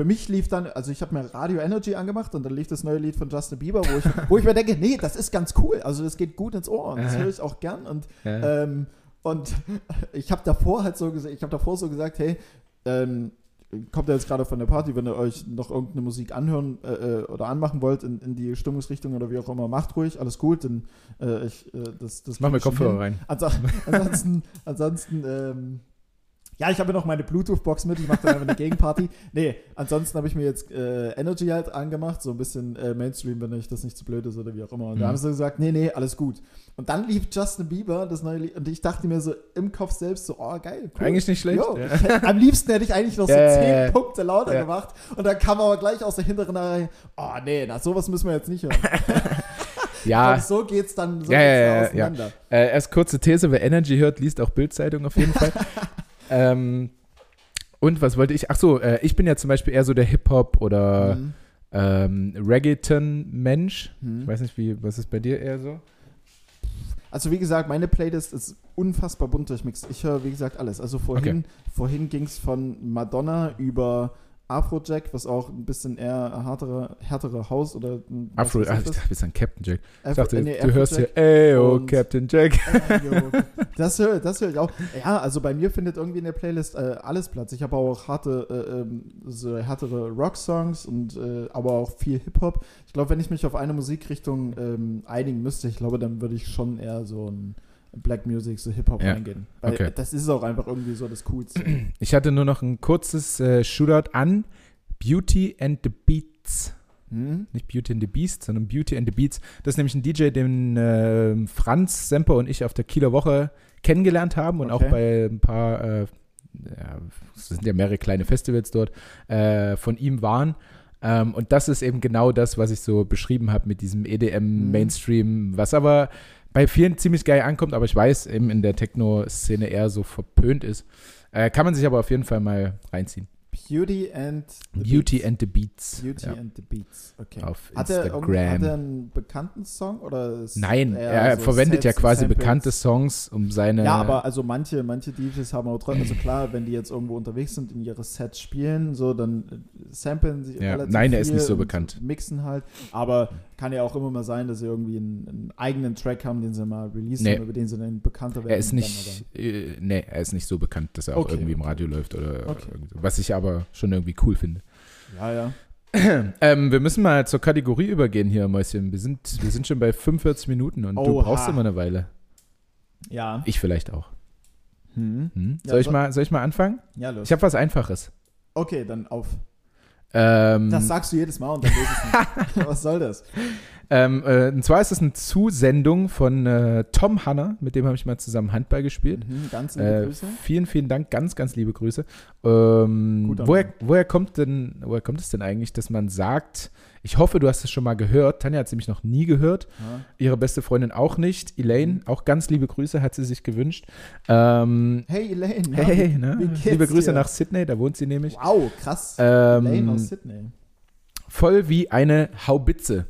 für mich lief dann, also ich habe mir Radio Energy angemacht und dann lief das neue Lied von Justin Bieber, wo ich, wo ich mir denke, nee, das ist ganz cool. Also das geht gut ins Ohr und das höre ich auch gern. Und Ja. ähm, und ich habe davor halt so gesagt, ich habe davor so gesagt, hey, ähm, kommt ja jetzt gerade von der Party, wenn ihr euch noch irgendeine Musik anhören äh, äh, oder anmachen wollt in, in die Stimmungsrichtung oder wie auch immer, macht ruhig, alles gut, denn äh, ich, äh, das, das Mach mir Kopfhörer hin. rein. Anso [laughs] ansonsten, ansonsten ähm, Ja, ich habe ja noch meine Bluetooth-Box mit, ich mache dann einfach eine Gegenparty. [laughs] Nee, ansonsten habe ich mir jetzt äh, Energy halt angemacht, so ein bisschen äh, Mainstream, wenn euch das nicht zu blöd ist oder wie auch immer. Und Mhm. da haben sie gesagt, nee, nee, alles gut. Und dann lief Justin Bieber, das neue Lied, und ich dachte mir so im Kopf selbst so, oh, geil, cool. Eigentlich nicht schlecht. Jo, ja. ich hätte, am liebsten hätte ich eigentlich noch so Ja, [laughs] ja, zehn ja. Punkte lauter Ja. gemacht. Und dann kam aber gleich aus der hinteren Reihe, oh nee, na sowas müssen wir jetzt nicht hören. [laughs] Ja, Und so geht's dann, so Ja, geht's ja, ja, auseinander. Äh, erst kurze These, wer Energy hört, liest auch Bildzeitung auf jeden Fall. Ähm, und was wollte ich? Ach so, äh, ich bin ja zum Beispiel eher so der Hip-Hop oder Mhm. ähm, Reggaeton-Mensch. Mhm. Ich weiß nicht, wie, was ist bei dir eher so? Also wie gesagt, meine Playlist ist unfassbar bunt durchmixed. Ich höre, wie gesagt, alles. Also vorhin, vorhin ging es von Madonna über Afrojack, was auch ein bisschen eher härtere, härtere Haus oder Afro, ich ich dachte, bist ein Captain Jack. Ich Afro- dachte, äh, nee, du hörst hier, ey, oh, Captain Jack. Äh, [laughs] das höre das hör ich auch. Ja, also bei mir findet irgendwie in der Playlist äh, alles Platz. Ich habe auch harte, äh, ähm, so härtere Rock-Songs und äh, aber auch viel Hip-Hop. Ich glaube, wenn ich mich auf eine Musikrichtung ähm, einigen müsste, ich glaube, dann würde ich schon eher so ein Black Music, so Hip-Hop Ja, reingehen. Weil okay. das ist auch einfach irgendwie so das Coolste. [clears throat] Ich hatte nur noch ein kurzes äh, Shootout an Beauty and the Beats. Hm? Nicht Beauty and the Beast, sondern Beauty and the Beats. Das ist nämlich ein DJ, den äh, Franz Semper und ich auf der Kieler Woche kennengelernt haben und Okay. auch bei ein paar, äh, ja, es sind ja mehrere kleine Festivals dort, äh, von ihm waren. Ähm, und das ist eben genau das, was ich so beschrieben habe mit diesem. EDM-Mainstream, was aber bei vielen ziemlich geil ankommt, aber ich weiß eben in der Techno-Szene eher so verpönt ist. Äh, kann man sich aber auf jeden Fall mal reinziehen. Beauty and the Beauty Beats. and the Beats. Beauty ja, and the Beats. Okay. auf Hat er, irgend- hat er Instagram. einen bekannten Song oder Nein, er so verwendet ja quasi Samples? bekannte Songs, um seine. Ja, aber also manche, manche DJs haben auch trotzdem, also klar, wenn die jetzt irgendwo unterwegs sind, in ihre Sets spielen, so, dann äh, samplen sie Ja, relativ nein, er ist nicht so bekannt. Mixen halt, aber kann ja auch immer mal sein, dass sie irgendwie einen, einen eigenen Track haben, den sie mal releasen, Nee. über den sie dann bekannter werden. er ist nicht, äh, nee, er ist nicht so bekannt, dass er auch Okay, irgendwie im. Radio läuft oder Okay. was ich aber schon irgendwie cool finde. Ja, ja. [clears throat] Ähm, wir müssen mal zur Kategorie übergehen hier, Mäuschen. Wir sind, wir sind schon bei 45 Minuten und du Oha. brauchst immer eine Weile. Ja. Ich vielleicht auch. Hm. Hm? Ja, Soll, ich so- mal, soll ich mal anfangen? Ja, los. Ich habe was Einfaches. okay, dann auf. Ähm, Das sagst du jedes Mal und dann lese ich nicht. [laughs] Was soll das? Ähm, äh, und zwar ist es eine Zusendung von äh, Tom Hanner, mit dem habe ich mal zusammen Handball gespielt. Mhm, ganz liebe Äh, Grüße. vielen, vielen Dank, ganz, ganz liebe Grüße. Ähm, woher, woher, kommt denn, woher kommt es denn eigentlich, dass man sagt, ich hoffe, du hast es schon mal gehört. Tanja hat es nämlich noch nie gehört. Ja. Ihre beste Freundin auch nicht. Elaine, Mhm. auch ganz liebe Grüße, hat sie sich gewünscht. Ähm, Hey Elaine. na, hey, wie- ne? liebe Grüße dir? nach Sydney, da wohnt sie nämlich. Wow, krass. Elaine Ähm, aus Sydney. voll wie eine Haubitze.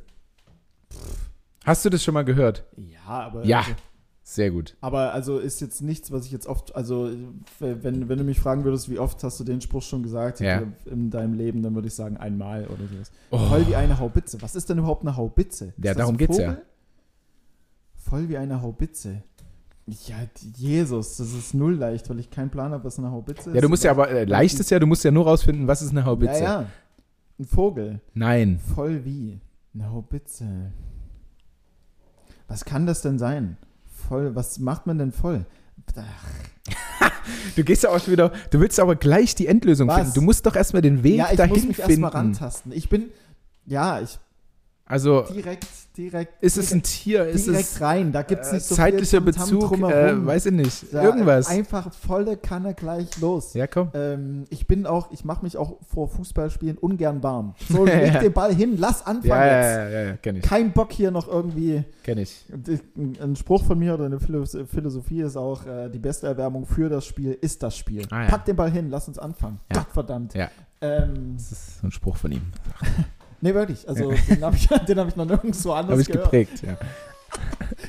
Hast du das schon mal gehört? Ja, aber. Ja. Also, Sehr gut. aber also ist jetzt nichts, was ich jetzt oft. Also, wenn, wenn du mich fragen würdest, wie oft hast du den Spruch schon gesagt Ja. in deinem Leben, dann würde ich sagen einmal oder sowas. Oh. Voll wie eine Haubitze. Was ist denn überhaupt eine Haubitze? Ist Ja, darum geht's ja. Voll wie eine Haubitze. Ja, Jesus, das ist null leicht, weil ich keinen Plan habe, was eine Haubitze ist. Ja, du musst ja aber, äh, leicht ist ja, du musst ja nur rausfinden, was ist eine Haubitze. Ja, ja. Ein Vogel. Nein. Voll wie? Eine Haubitze. Was kann das denn sein? Voll, was macht man denn voll? [laughs] Du gehst ja auch schon wieder, du willst aber gleich die Endlösung Was? finden. Du musst doch erstmal den Weg ja, ich dahin muss mich finden. erstmal rantasten. Ich bin, ja, ich Also, direkt, direkt. ist es ein direkt, Tier? Ist direkt es rein? Da gibt es äh, nicht so zeitlicher viel Bezug? drumherum. Äh, weiß ich nicht. Da Irgendwas. Einfach volle Kanne gleich los. Ja, komm. Ähm, ich bin auch, ich mache mich auch vor Fußballspielen ungern warm. [laughs] So, leg den Ball hin, lass anfangen Ja, jetzt. ja, ja, ja, kenn ich. Kein Bock hier noch irgendwie. Kenn ich. Ein Spruch von mir oder eine Philo- Philosophie ist auch, äh, die beste Erwärmung für das Spiel ist das Spiel. Ah, ja. Pack den Ball hin, lass uns anfangen. Ja. Gottverdammt. Ja. Ähm, Das ist so ein Spruch von ihm. [laughs] nee, wirklich. Also den habe ich, [laughs] den hab ich noch nirgendwo anders Habe ich gehört. geprägt, ja. [laughs]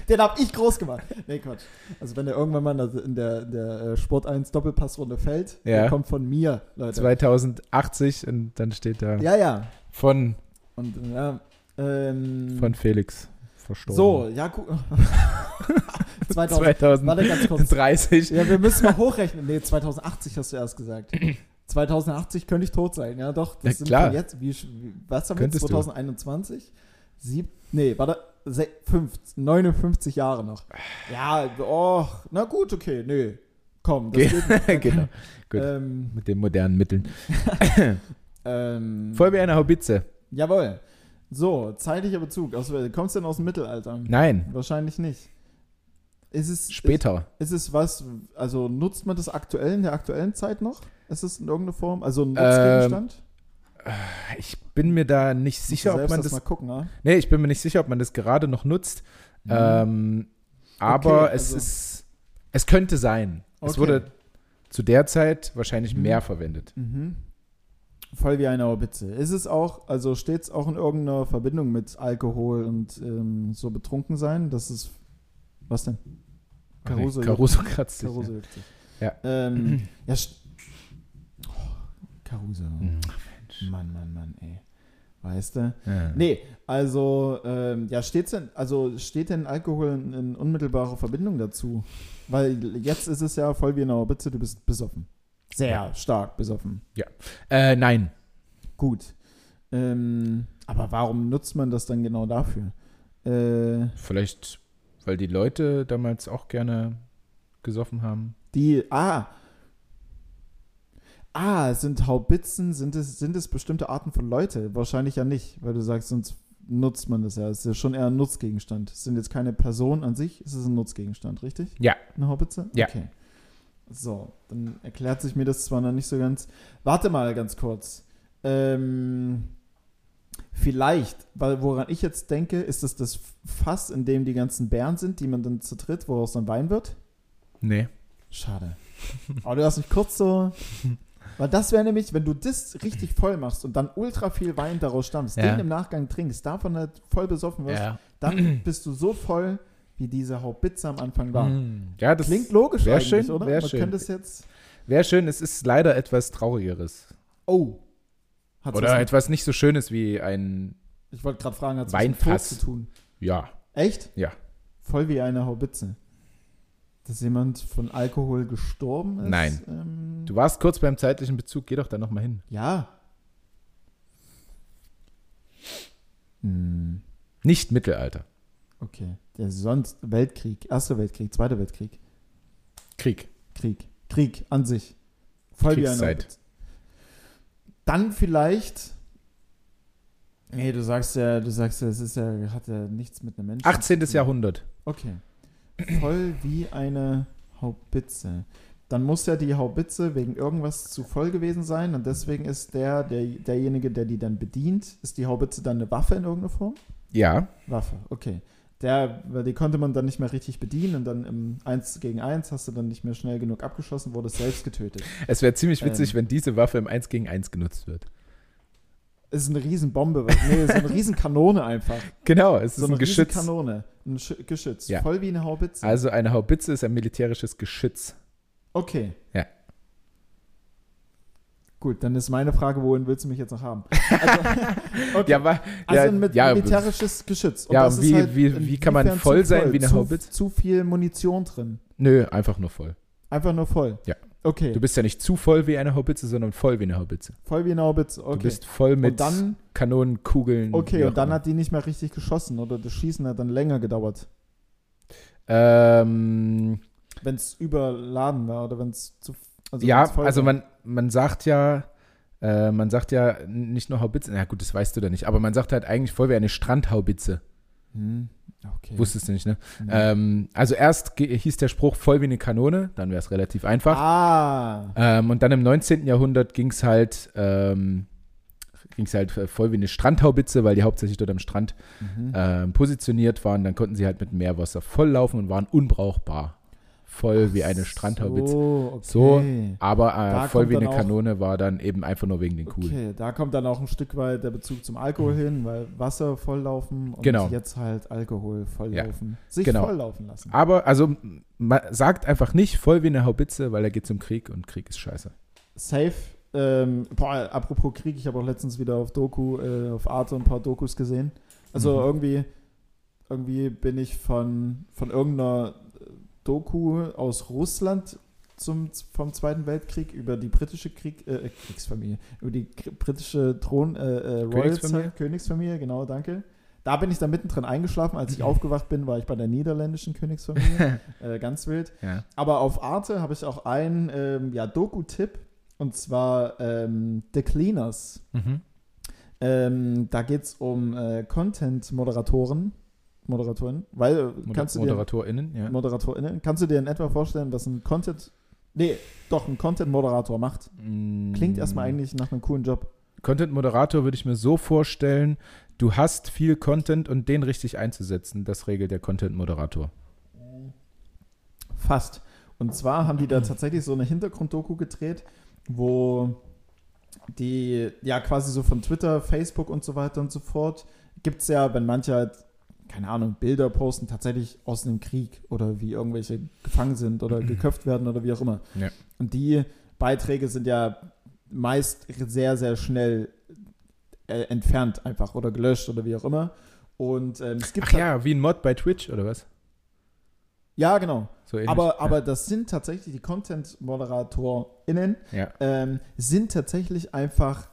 Den habe ich groß gemacht. Nee, Quatsch. Also wenn der irgendwann mal in der, in der äh, Sport 1 Doppelpassrunde fällt, Ja. der kommt von mir, Leute. 2080 und dann steht da Ja, ja. von, Und ja, ähm, von Felix verstorben. so, ja, guck. 2000, 2030. warte ganz kurz. Ja, wir müssen mal hochrechnen. Nee, 2080 hast du erst gesagt. [clears throat] 2080 könnte ich tot sein. Ja, doch. Das Ja, sind klar. jetzt. Wie, was haben wir jetzt? Könntest du. 2021? Sieb, nee, warte. Se, fünf, 59 Jahre noch. Ja, oh, na gut, okay, nee. Komm, das geht. [laughs] genau. Gut. Ähm, Mit den modernen Mitteln. [laughs] ähm, Voll wie eine Haubitze. Jawohl. So, zeitlicher Bezug. Aus, kommst du denn aus dem Mittelalter? Nein, Wahrscheinlich nicht. Ist es, später. Ist, ist es was, also nutzt man das aktuell in der aktuellen Zeit noch? Ist es in irgendeiner Form? Also ein Nutzgegenstand? Ich bin mir da nicht sicher, ob man das das. mal gucken, ja? Nee, ich bin mir nicht sicher, ob man das gerade noch nutzt. Mhm. Ähm, aber Okay, es also- ist. Es könnte sein. Es Okay. wurde zu der Zeit wahrscheinlich Mhm. mehr verwendet. Mhm. Voll wie eine Haubitze. Ist es auch, also steht es auch in irgendeiner Verbindung mit Alkohol und ähm, so betrunken sein? Das ist, was denn? Caruso. Caruso kratzt sich. Caruso ja. juckt sich. Ja. Ähm, [clears throat] ja, oh, Caruso. Hm, Mann, Mann, Mann, ey. Weißt du? Ja. Nee, also, ähm, ja, steht's denn, also steht denn Alkohol in, in unmittelbarer Verbindung dazu? Weil jetzt ist es ja voll wie eine Haubitze, du bist besoffen. Sehr Ja. stark besoffen. Äh, nein. Gut. Ähm, aber warum nutzt man das dann genau dafür? Äh, Vielleicht, weil die Leute damals auch gerne gesoffen haben. die, ah. Ah, sind Haubitzen, sind es, sind es bestimmte Arten von Leute? Wahrscheinlich ja nicht, weil du sagst, sonst nutzt man das ja. Es ist ja schon eher ein Nutzgegenstand. Es sind jetzt keine Personen an sich, es ist ein Nutzgegenstand, richtig? Ja. Eine Haubitze? Ja. Okay. So, dann erklärt sich mir das zwar noch nicht so ganz. Warte mal ganz kurz. Ähm, vielleicht, weil woran ich jetzt denke, ist es das Fass, in dem die ganzen Bären sind, die man dann zertritt, woraus dann Wein wird? Nee. Schade. [laughs] Aber du hast mich kurz so. Weil das wäre nämlich, wenn du das richtig voll machst und dann ultra viel Wein daraus stammst, Ja. den im Nachgang trinkst, davon halt voll besoffen wirst, dann bist du so voll, wie diese Haubitze am Anfang war. Hm. Ja, das Klingt logisch eigentlich, schön, oder? Man schön. könnte es jetzt. wäre schön. Es ist leider etwas Traurigeres. Oh. Hat's Oder etwas nicht so Schönes wie ein. ich wollte gerade fragen, hat es mit Weinfass. Tod zu tun? Ja. Echt? Ja. Voll wie eine Haubitze. Dass jemand von Alkohol gestorben ist? Nein. Ähm, Du warst kurz beim zeitlichen Bezug. Geh doch da nochmal hin. ja. Hm. Nicht Mittelalter. Okay. Der sonst Weltkrieg, Erster Weltkrieg, Zweiter Weltkrieg, Krieg. Krieg, Krieg an sich. Voll wie eine Kriegszeit. Haubitze. Dann vielleicht. Nee, du sagst ja, du sagst ja, es ist ja, hat ja nichts mit einem Menschen. 18. zu tun. Jahrhundert. Okay. Voll wie eine Haubitze. Dann muss ja die Haubitze wegen irgendwas zu voll gewesen sein und deswegen ist der, der derjenige, der die dann bedient, ist die Haubitze dann eine Waffe in irgendeiner Form? Ja. Waffe, okay. Der, weil die konnte man dann nicht mehr richtig bedienen und dann im 1 gegen 1 hast du dann nicht mehr schnell genug abgeschossen, wurde selbst getötet. Es wäre ziemlich witzig, Ähm. wenn diese Waffe im 1 gegen 1 genutzt wird. Es ist eine Riesenbombe. Nee, es ist eine Riesenkanone einfach. [laughs] Genau, es ist So eine ein Geschütz. Riesenkanone. Ein Sch Geschütz. Ja. Voll wie eine Haubitze. Also eine Haubitze ist ein militärisches Geschütz. Okay. Ja. Gut, dann ist meine Frage, wohin willst du mich jetzt noch haben? [laughs] Also, okay. Ja, aber also ja, ein mit ja, militärisches Geschütz. Ja, das ist wie- halt wie- wie kann man voll sein wie eine zu, Haubitze? Zu viel Munition drin. Nö, einfach nur voll. Einfach nur voll. Ja. Okay. Du bist ja nicht zu voll wie eine Haubitze, sondern voll wie eine Haubitze. voll wie eine Haubitze. Okay. Du bist voll mit und dann, Kanonen, Kugeln. okay, und dann immer. hat die nicht mehr richtig geschossen oder das Schießen hat dann länger gedauert, Ähm, wenn es überladen war oder wenn es zu. Also ja, also man, man sagt ja, äh, man sagt ja nicht nur Haubitze, na gut, das weißt du da nicht, aber man sagt halt eigentlich voll wie eine Strandhaubitze. Hm, okay. Wusstest du nicht, ne? Hm. Ähm, also erst hieß der Spruch voll wie eine Kanone, dann wäre es relativ einfach. ah. Ähm, und dann im 19. Jahrhundert ging es halt, ähm, ging's halt voll wie eine Strandhaubitze, weil die hauptsächlich dort am Strand Mhm. ähm, positioniert waren. Dann konnten sie halt mit Meerwasser volllaufen und waren unbrauchbar. Voll wie eine Strandhaubitze. So, okay. So, Aber äh, voll wie eine auch- Kanone war dann eben einfach nur wegen den Kugeln. Okay, da kommt dann auch ein Stück weit der Bezug zum Alkohol hin, weil Wasser volllaufen und Genau. jetzt halt Alkohol volllaufen. Sich Genau. volllaufen lassen. Aber also man sagt einfach nicht voll wie eine Haubitze, weil er geht zum Krieg und Krieg ist scheiße. Safe. Ähm, boah, apropos Krieg, ich habe auch letztens wieder auf Doku, äh, auf Arte ein paar Dokus gesehen. Also Mhm. irgendwie, irgendwie bin ich von, von irgendeiner Doku aus Russland zum, vom Zweiten Weltkrieg über die britische Krieg, äh, Kriegsfamilie, über die britische Thron, äh, äh, Königsfamilie? Königsfamilie, genau, danke. Da bin ich dann mittendrin eingeschlafen. Als ich [laughs] aufgewacht bin, war ich bei der niederländischen Königsfamilie. [laughs] äh, ganz wild. Ja. Aber auf Arte habe ich auch einen ähm, ja, Doku-Tipp. Und zwar ähm, The Cleaners. Mhm. Ähm, da geht es um äh, Content-Moderatoren. Moderatoren. Weil, äh, Moder kannst du dir, ModeratorInnen, ja. ModeratorInnen, kannst du dir in etwa vorstellen, was ein Content, nee, doch, ein Content-Moderator macht? Klingt erstmal Mm. eigentlich nach einem coolen Job. Content-Moderator würde ich mir so vorstellen, du hast viel Content und den richtig einzusetzen, das regelt der Content-Moderator. Fast. Und zwar haben die da tatsächlich so eine Hintergrunddoku gedreht, wo die, ja, quasi so von Twitter, Facebook und so weiter und so fort, gibt es ja, wenn manche halt, keine Ahnung, Bilder posten, tatsächlich aus einem Krieg oder wie irgendwelche gefangen sind oder [clears throat] geköpft werden oder wie auch immer. Ja. Und die Beiträge sind ja meist sehr, sehr schnell äh, entfernt einfach oder gelöscht oder wie auch immer. Und ähm, es gibt Ach ja, wie ein Mod bei Twitch oder was? ja, genau. So. Aber, ja. aber das sind tatsächlich die Content-ModeratorInnen, ja. ähm, sind tatsächlich einfach,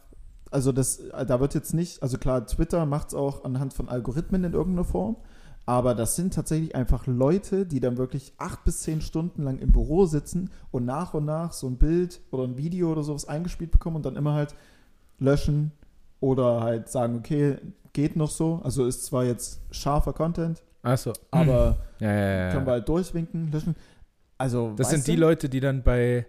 also das, da wird jetzt nicht, also klar, Twitter macht es auch anhand von Algorithmen in irgendeiner Form, aber das sind tatsächlich einfach Leute, die dann wirklich acht bis zehn Stunden lang im Büro sitzen und nach und nach so ein Bild oder ein Video oder sowas eingespielt bekommen und dann immer halt löschen oder halt sagen, okay, geht noch so. Also ist zwar jetzt scharfer Content, Achso. aber Ja, ja, ja. können wir halt durchwinken, löschen. Also, Das sind die du? Leute, die dann bei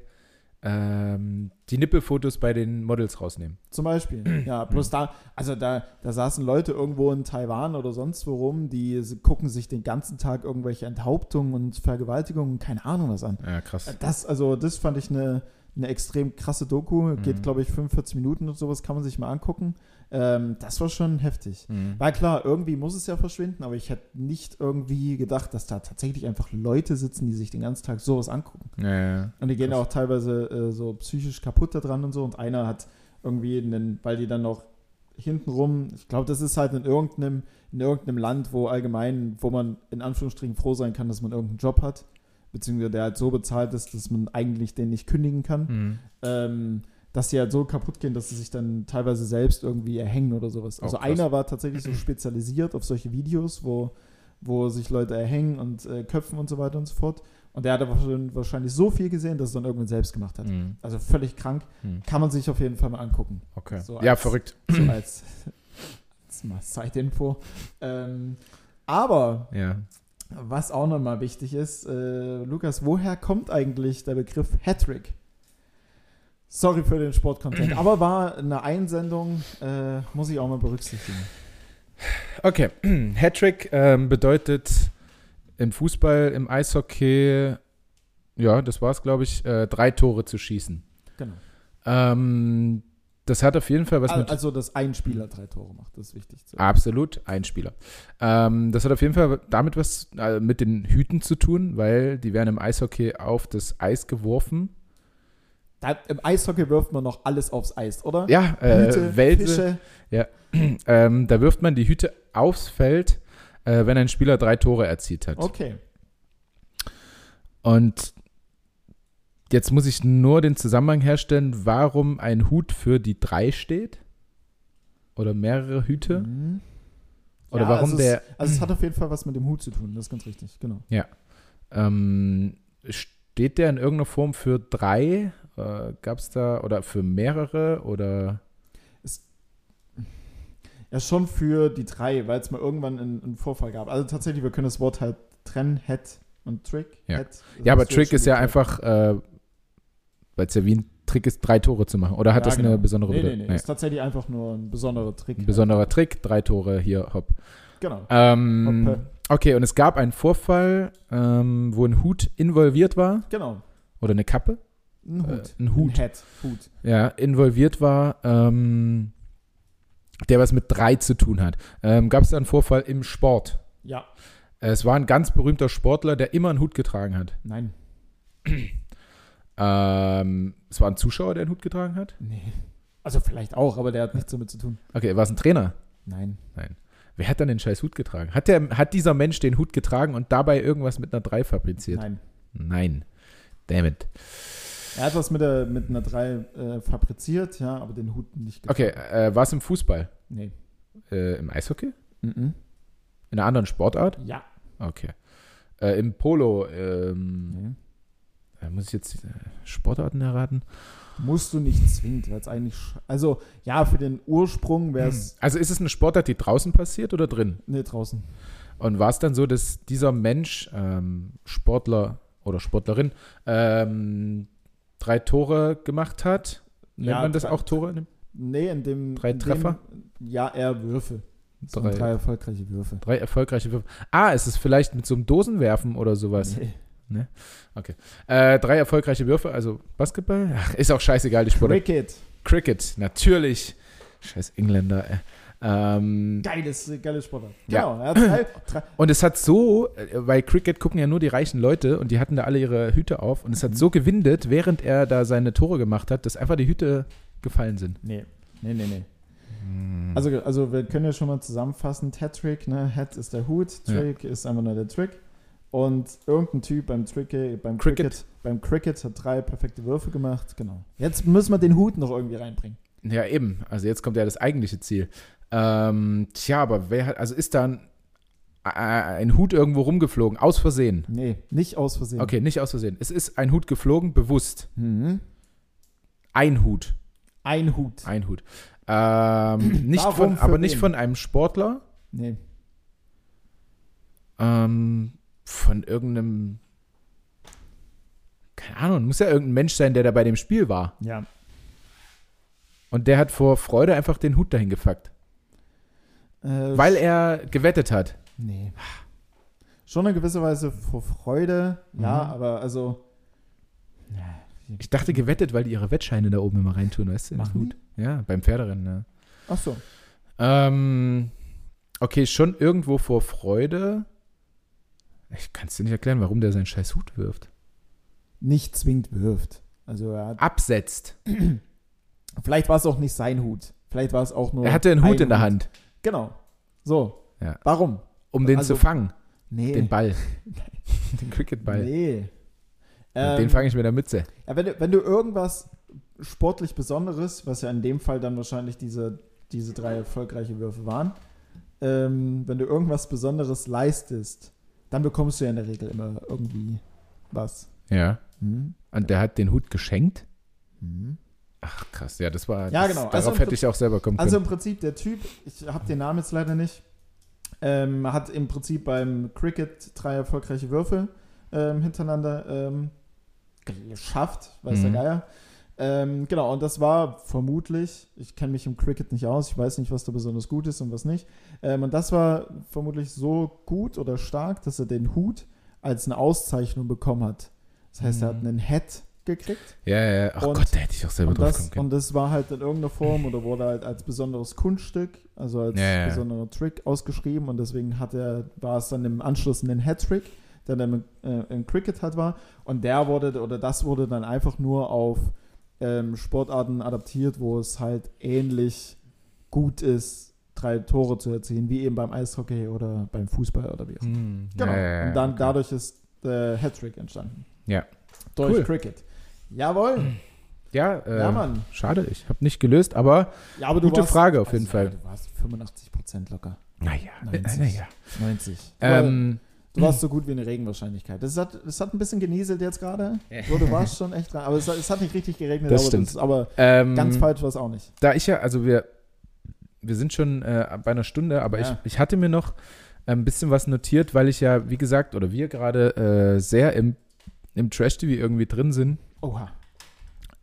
ähm, die Nippelfotos bei den Models rausnehmen. Zum Beispiel. [clears throat] Ja, bloß da, also da, da saßen Leute irgendwo in Taiwan oder sonst wo rum, die gucken sich den ganzen Tag irgendwelche Enthauptungen und Vergewaltigungen, keine Ahnung was an. Ja, krass. Das, also, das fand ich eine, eine extrem krasse Doku. Geht, Mhm. glaube ich, 45 Minuten und sowas, kann man sich mal angucken. Ähm, das war schon heftig. Mhm. War klar, irgendwie muss es ja verschwinden, aber ich hätte nicht irgendwie gedacht, dass da tatsächlich einfach Leute sitzen, die sich den ganzen Tag sowas angucken. Ja, ja. Und die gehen Krass. auch teilweise äh, so psychisch kaputt da dran und so. Und einer hat irgendwie einen, weil die dann noch hintenrum, ich glaube, das ist halt in irgendeinem, in irgendeinem Land, wo allgemein, wo man in Anführungsstrichen froh sein kann, dass man irgendeinen Job hat, beziehungsweise der halt so bezahlt ist, dass man eigentlich den nicht kündigen kann, Mhm. ähm, dass sie halt so kaputt gehen, dass sie sich dann teilweise selbst irgendwie erhängen oder sowas. Oh, Also krass. einer war tatsächlich so spezialisiert auf solche Videos, wo, wo sich Leute erhängen und äh, köpfen und so weiter und so fort. Und der hatte wahrscheinlich- wahrscheinlich so viel gesehen, dass er es dann irgendwann selbst gemacht hat. Mhm. Also völlig krank. Mhm. Kann man sich auf jeden Fall mal angucken. Okay. So ja, als- verrückt. So als, [laughs] als mal Zeitinfo. Ähm, aber Ja. was auch nochmal wichtig ist, äh, Lukas, woher kommt eigentlich der Begriff Hattrick? Sorry für den Sportcontent, [clears throat] aber war eine Einsendung, äh, muss ich auch mal berücksichtigen. Okay, [clears throat] Hattrick ähm, bedeutet im Fußball, im Eishockey, ja, das war's, glaube ich, äh, drei Tore zu schießen. Genau. Ähm, das hat auf jeden Fall was Al- mit. Also, dass ein Spieler drei Tore macht, das ist wichtig. Zu Absolut, ein Spieler. Ähm, das hat auf jeden Fall damit was äh, mit den Hüten zu tun, weil die werden im Eishockey auf das Eis geworfen. Da, Im Eishockey wirft man noch alles aufs Eis, oder? Ja, äh, Hüte, Wälse. Fische. [clears throat] Ähm, da wirft man die Hüte aufs Feld, äh, wenn ein Spieler drei Tore erzielt hat. Okay. Und jetzt muss ich nur den Zusammenhang herstellen, warum ein Hut für die drei steht. Oder mehrere Hüte. Mhm. Oder Ja, warum also der. Es, also es [clears throat] hat auf jeden Fall was mit dem Hut zu tun, das ist ganz richtig, genau. Ähm, steht der in irgendeiner Form für drei? Äh, Gab es da oder für mehrere oder Ja, schon für die drei, weil es mal irgendwann einen, einen Vorfall gab. Also tatsächlich, wir können das Wort halt trennen, Head und Trick. Ja. Head, ja, aber Trick ist ja geklärt. einfach, äh, weil es ja wie ein Trick ist, drei Tore zu machen. Oder hat Ja, das genau. eine besondere Nee, nee, Bedeutung? nee, ist tatsächlich einfach nur ein besonderer Trick. Ein besonderer Trick, drei Tore hier, hopp. Genau. Ähm, okay, und es gab einen Vorfall, ähm, wo ein Hut involviert war Genau. oder eine Kappe, Ein Äh, Hut. ein Hut. Head. Hut. ja, involviert war, ähm, der was mit drei zu tun hat. Ähm, gab es da einen Vorfall im Sport? Ja. Es war ein ganz berühmter Sportler, der immer einen Hut getragen hat. Nein. Ähm, es war ein Zuschauer, der einen Hut getragen hat? Nee. Also vielleicht auch, aber der hat nichts damit zu tun. Okay, war es ein Trainer? Nein. Wer hat dann den scheiß Hut getragen? Hat, der, hat dieser Mensch den Hut getragen und dabei irgendwas mit einer 3 fabriziert? Nein. Nein. Damn it. Er hat was mit, der, mit einer 3 äh, fabriziert, ja, aber den Hut nicht Okay, äh, war es im Fußball? Nee. Äh, Im Eishockey? Mhm. In einer anderen Sportart? Ja. Okay. Äh, Im Polo, ähm, äh, muss ich jetzt äh, Sportarten erraten? Musst du nicht zwingend, weil es eigentlich. Also, ja, für den Ursprung wäre es. Also ist es eine Sportart, die draußen passiert oder drin? Nee, draußen. Und war es dann so, dass dieser Mensch, ähm, Sportler oder Sportlerin, ähm, drei Tore gemacht hat? Nennt Ja, man das drei- auch Tore? Nee, in dem. Drei in Treffer? Dem, ja, eher Würfe. Drei. drei erfolgreiche Würfe. Drei erfolgreiche Würfe. Ah, ist es vielleicht mit so einem Dosenwerfen oder sowas? Nee. Äh, drei erfolgreiche Würfe, also Basketball? [laughs] Ach, ist auch scheißegal, die Sportart. Cricket. Cricket, natürlich. Scheiß Engländer, ey. Ähm, Geiles, geiles Sportart. Ja. Genau. Er hat drei, [clears throat] drei, und es hat so, äh, weil Cricket gucken ja nur die reichen Leute und die hatten da alle ihre Hüte auf und es hat Mhm. so gewindet, während er da seine Tore gemacht hat, dass einfach die Hüte gefallen sind. nee. Nee, nee, nee. Hm. Also, also wir können ja schon mal zusammenfassen. Hat-Trick, ne? Hat ist der Hut, Ja. Trick ist einfach nur der Trick. Und irgendein Typ beim Trick, beim Cricket. Cricket. beim Cricket hat drei perfekte Würfe gemacht. Genau. Jetzt müssen wir den Hut noch irgendwie reinbringen. Ja, eben. Also jetzt kommt ja das eigentliche Ziel. Ähm, tja, aber wer hat, also ist da ein, äh, ein Hut irgendwo rumgeflogen, aus Versehen? Nee, nicht aus Versehen. Okay, nicht aus Versehen. Es ist ein Hut geflogen, bewusst. Mhm. Ein Hut. Ein Hut. Ein Hut. Ähm, [clears throat] nicht Warum von, aber nicht wen? von einem Sportler, Nee. ähm, von irgendeinem, keine Ahnung, muss ja irgendein Mensch sein, der da bei dem Spiel war. Ja. Und der hat vor Freude einfach den Hut dahin gefuckt. Äh, Weil er gewettet hat. Nee. Schon in gewisser Weise vor Freude, ja, Mhm. aber also. Ich dachte gewettet, weil die ihre Wettscheine da oben immer reintun, weißt du? in den Machen Hut. Ja, beim Pferderennen, ja. Ach so. Ähm, okay, schon irgendwo vor Freude. Ich kann es dir nicht erklären, warum der seinen scheiß Hut wirft. Nicht zwingend wirft. Also er hat, Absetzt. [clears throat] vielleicht war es auch nicht sein Hut. Vielleicht war es auch nur. Er hatte einen Hut in der Hand, Genau. So. Ja. Warum? um den Also- zu fangen. Nee. Den Ball. [laughs] [laughs] den Cricketball. Nee. Ähm, den fange ich mit der Mütze. Ja, wenn, du, wenn du irgendwas sportlich Besonderes, was ja in dem Fall dann wahrscheinlich diese, diese drei erfolgreiche Würfe waren, ähm, wenn du irgendwas Besonderes leistest, dann bekommst du ja in der Regel immer irgendwie was. Ja. Hm? Und der hat den Hut geschenkt. Hm? Ach, krass. Ja, das war. Ja, das, genau. Darauf Also im hätte ich auch selber kommen Also können. im Prinzip der Typ, ich habe den Namen jetzt leider nicht, ähm, hat im Prinzip beim Cricket drei erfolgreiche Würfe ähm, hintereinander ähm, geschafft, weiß der Mhm. Geier. Ähm, genau, und das war vermutlich, ich kenne mich im Cricket nicht aus, ich weiß nicht, was da besonders gut ist und was nicht. Ähm, und das war vermutlich so gut oder stark, dass er den Hut als eine Auszeichnung bekommen hat. Das heißt, er hat Mhm. einen Hat gekriegt. ja, ja, ja. Ach und- Gott, da hätte ich auch selber drauf das, können. und das war halt in irgendeiner Form oder wurde halt als besonderes Kunststück, also als Ja, ja. besonderer Trick ausgeschrieben und deswegen hat er, war es dann im Anschluss ein Hat-Trick, der dann im, äh, im Cricket halt war und der wurde, oder das wurde dann einfach nur auf ähm, Sportarten adaptiert, wo es halt ähnlich gut ist, drei Tore zu erzielen, wie eben beim Eishockey oder beim Fußball oder wie auch immer. Hm, Genau. ja, ja, ja, und dann okay. dadurch ist der Hat-Trick entstanden. Ja. Durch Cool. Cricket. Jawohl. Ja, äh, ja, Mann. schade, ich habe nicht gelöst, aber Ja, aber Gute Frage auf jeden also, Fall. Du warst 85% locker. naja, 90. naja. 90. Du, Ähm, du warst so gut wie eine Regenwahrscheinlichkeit. Das hat, das hat ein bisschen genieselt jetzt gerade. So, du warst schon echt dran. Aber es, hat- es hat nicht richtig geregnet. Das aber, stimmt. Das, aber ähm, ganz falsch war es auch nicht. da ich ja, also wir, wir sind schon äh, bei einer Stunde, aber Ja. ich, ich hatte mir noch ein bisschen was notiert, weil ich ja, wie gesagt, oder wir gerade äh, sehr im, im Trash-TV irgendwie drin sind. Oha.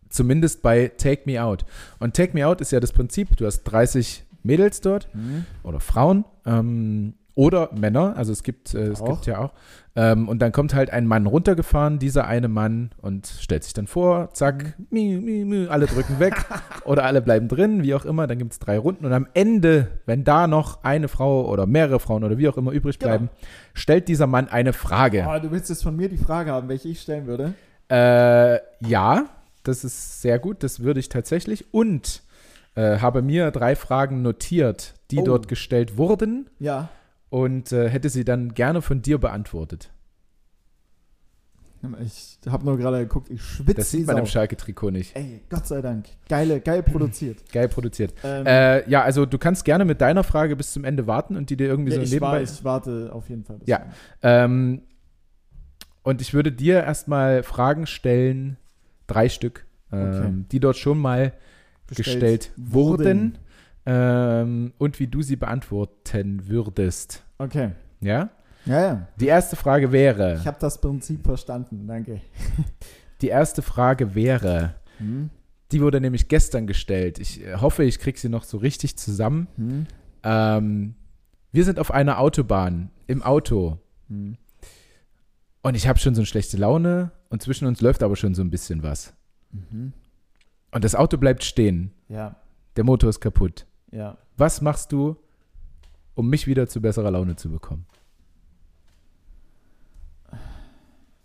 Zumindest bei Take Me Out. Und Take Me Out ist ja das Prinzip, du hast 30 Mädels dort oder Frauen ähm, oder Männer, also es gibt, äh, es gibt ja auch. Ähm, und dann kommt halt ein Mann runtergefahren, dieser eine Mann, und stellt sich dann vor, zack, mi, mi, mi, alle drücken weg [laughs] oder alle bleiben drin, wie auch immer. Dann gibt es drei Runden und am Ende, wenn da noch eine Frau oder mehrere Frauen oder wie auch immer übrig Genau. bleiben, stellt dieser Mann eine Frage. Oh, du willst jetzt von mir die Frage haben, welche ich stellen würde? Äh, ja, das ist sehr gut, das würde ich tatsächlich. Und äh, habe mir drei Fragen notiert, die Oh. dort gestellt wurden Ja. und äh, hätte sie dann gerne von dir beantwortet. Ich habe nur gerade geguckt, ich schwitze. Das sieht man im Schalke-Trikot nicht. Ey, Gott sei Dank. Geile, geil produziert. Geil produziert. Ähm, äh, ja, also du kannst gerne mit deiner Frage bis zum Ende warten und die dir irgendwie ja, so nebenbei. Ich warte auf jeden Fall. ja. Ähm, und ich würde dir erstmal Fragen stellen, drei Stück, ähm, okay. die dort schon mal gestellt, gestellt wurden ähm, und wie du sie beantworten würdest. Okay. Ja? Ja, ja. Die erste Frage wäre. Ich habe das Prinzip verstanden, danke. [laughs] Die erste Frage wäre. Hm? Die wurde nämlich gestern gestellt. Ich äh, hoffe, ich kriege sie noch so richtig zusammen. Hm? Ähm, wir sind auf einer Autobahn im Auto. Hm. Und ich habe schon so eine schlechte Laune und zwischen uns läuft aber schon so ein bisschen was. Mhm. Und das Auto bleibt stehen. Ja. Der Motor ist kaputt. Ja. Was machst du, um mich wieder zu besserer Laune zu bekommen?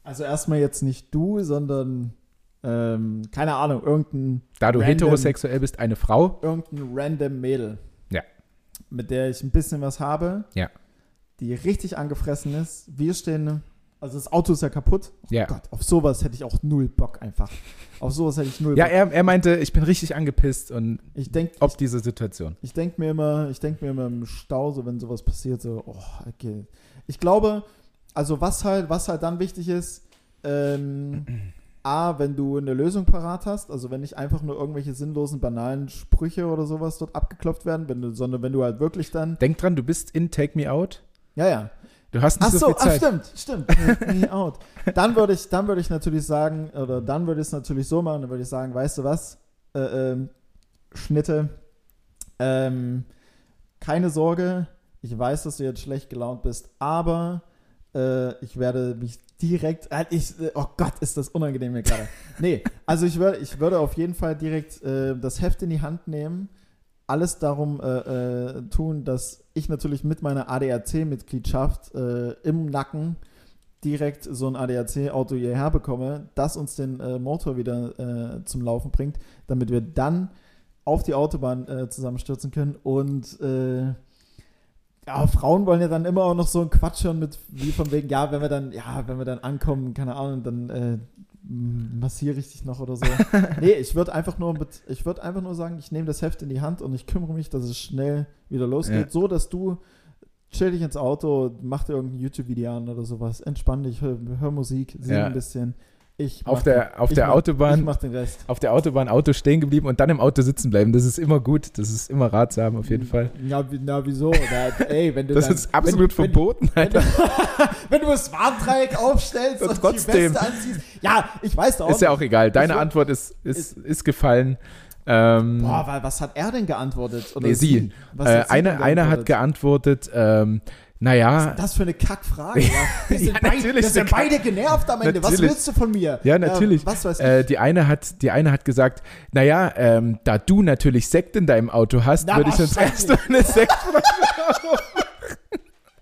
Also erstmal jetzt nicht du, sondern ähm, keine Ahnung, irgendein. Da du random, heterosexuell bist, eine Frau? Irgendein random Mädel. Ja. Mit der ich ein bisschen was habe. Ja. Die richtig angefressen ist. Wir stehen. Also das Auto ist ja kaputt. Oh ja. Gott, auf sowas hätte ich auch null Bock einfach. Auf sowas hätte ich null ja, Bock. Ja, er, er meinte, ich bin richtig angepisst und ich denk, ob ich, diese Situation. Ich denke mir immer, ich denke mir immer im Stau, so wenn sowas passiert, so, oh, okay. Ich glaube, also was halt, was halt dann wichtig ist, ähm, [clears throat] A, wenn du eine Lösung parat hast, also wenn nicht einfach nur irgendwelche sinnlosen, banalen Sprüche oder sowas dort abgeklopft werden, wenn du, sondern wenn du halt wirklich dann. Denk dran, du bist in Take Me Out. Ja, ja. Du hast nicht ach so, so viel Zeit. Ach, stimmt, stimmt. Me Out. [laughs] Dann würde ich, dann ich natürlich sagen, oder dann würde ich es natürlich so machen, dann würde ich sagen, weißt du was, äh, ähm, Schnitte, ähm, keine Sorge, ich weiß, dass du jetzt schlecht gelaunt bist, aber äh, ich werde mich direkt. Äh, ich, äh, oh Gott, ist das unangenehm hier gerade. nee, also ich, würd, ich würde auf jeden Fall direkt äh, das Heft in die Hand nehmen, alles darum äh, äh tun, dass ich natürlich mit meiner ADAC-Mitgliedschaft im Nacken direkt so ein ADAC-Auto hierher bekomme, das uns den Motor wieder zum Laufen bringt, damit wir dann auf die Autobahn zusammenstürzen können. Und ja, Frauen wollen ja dann immer auch noch so ein Quatsch hören mit, wie von wegen, ja, wenn wir dann, ja, wenn wir dann ankommen, keine Ahnung, dann äh, massiere ich dich noch oder so. [laughs] nee, ich würde einfach nur, ich würde einfach nur sagen, ich nehme das Heft in die Hand und ich kümmere mich, dass es schnell wieder losgeht, ja. so dass du chill dich ins Auto, mach dir irgendein YouTube-Video an oder sowas, entspann dich, hör, hör Musik, sing ja. ein bisschen ich auf der, auf der mach, Autobahn, auf der Autobahn Auto stehen geblieben und dann im Auto sitzen bleiben. Das ist immer gut, das ist immer ratsam auf jeden Fall. Na, na wieso? Na, ey, wenn du das dann, ist absolut wenn, verboten, wenn, Alter. [laughs] Wenn du, das Warndreieck aufstellst und, und trotzdem. die Weste anziehst. Ja, ich weiß doch auch. Ist ja auch egal. Deine wird, Antwort ist, ist, ist, ist gefallen. Ähm, Boah, weil, was hat er denn geantwortet? Oder nee, sie. Äh, eine, eine hat geantwortet, ähm, naja. Was ist das für eine Kackfrage? [laughs] Ja? Wir sind, ja, beid, wir sind beide genervt am Ende. Natürlich. Was willst du von mir? Ja, natürlich. Ja, was weiß ich. Äh, die, eine hat, die eine hat gesagt, naja, ähm, da du natürlich Sekt in deinem Auto hast, würde ich uns erstmal eine Sektflasche aufmachen.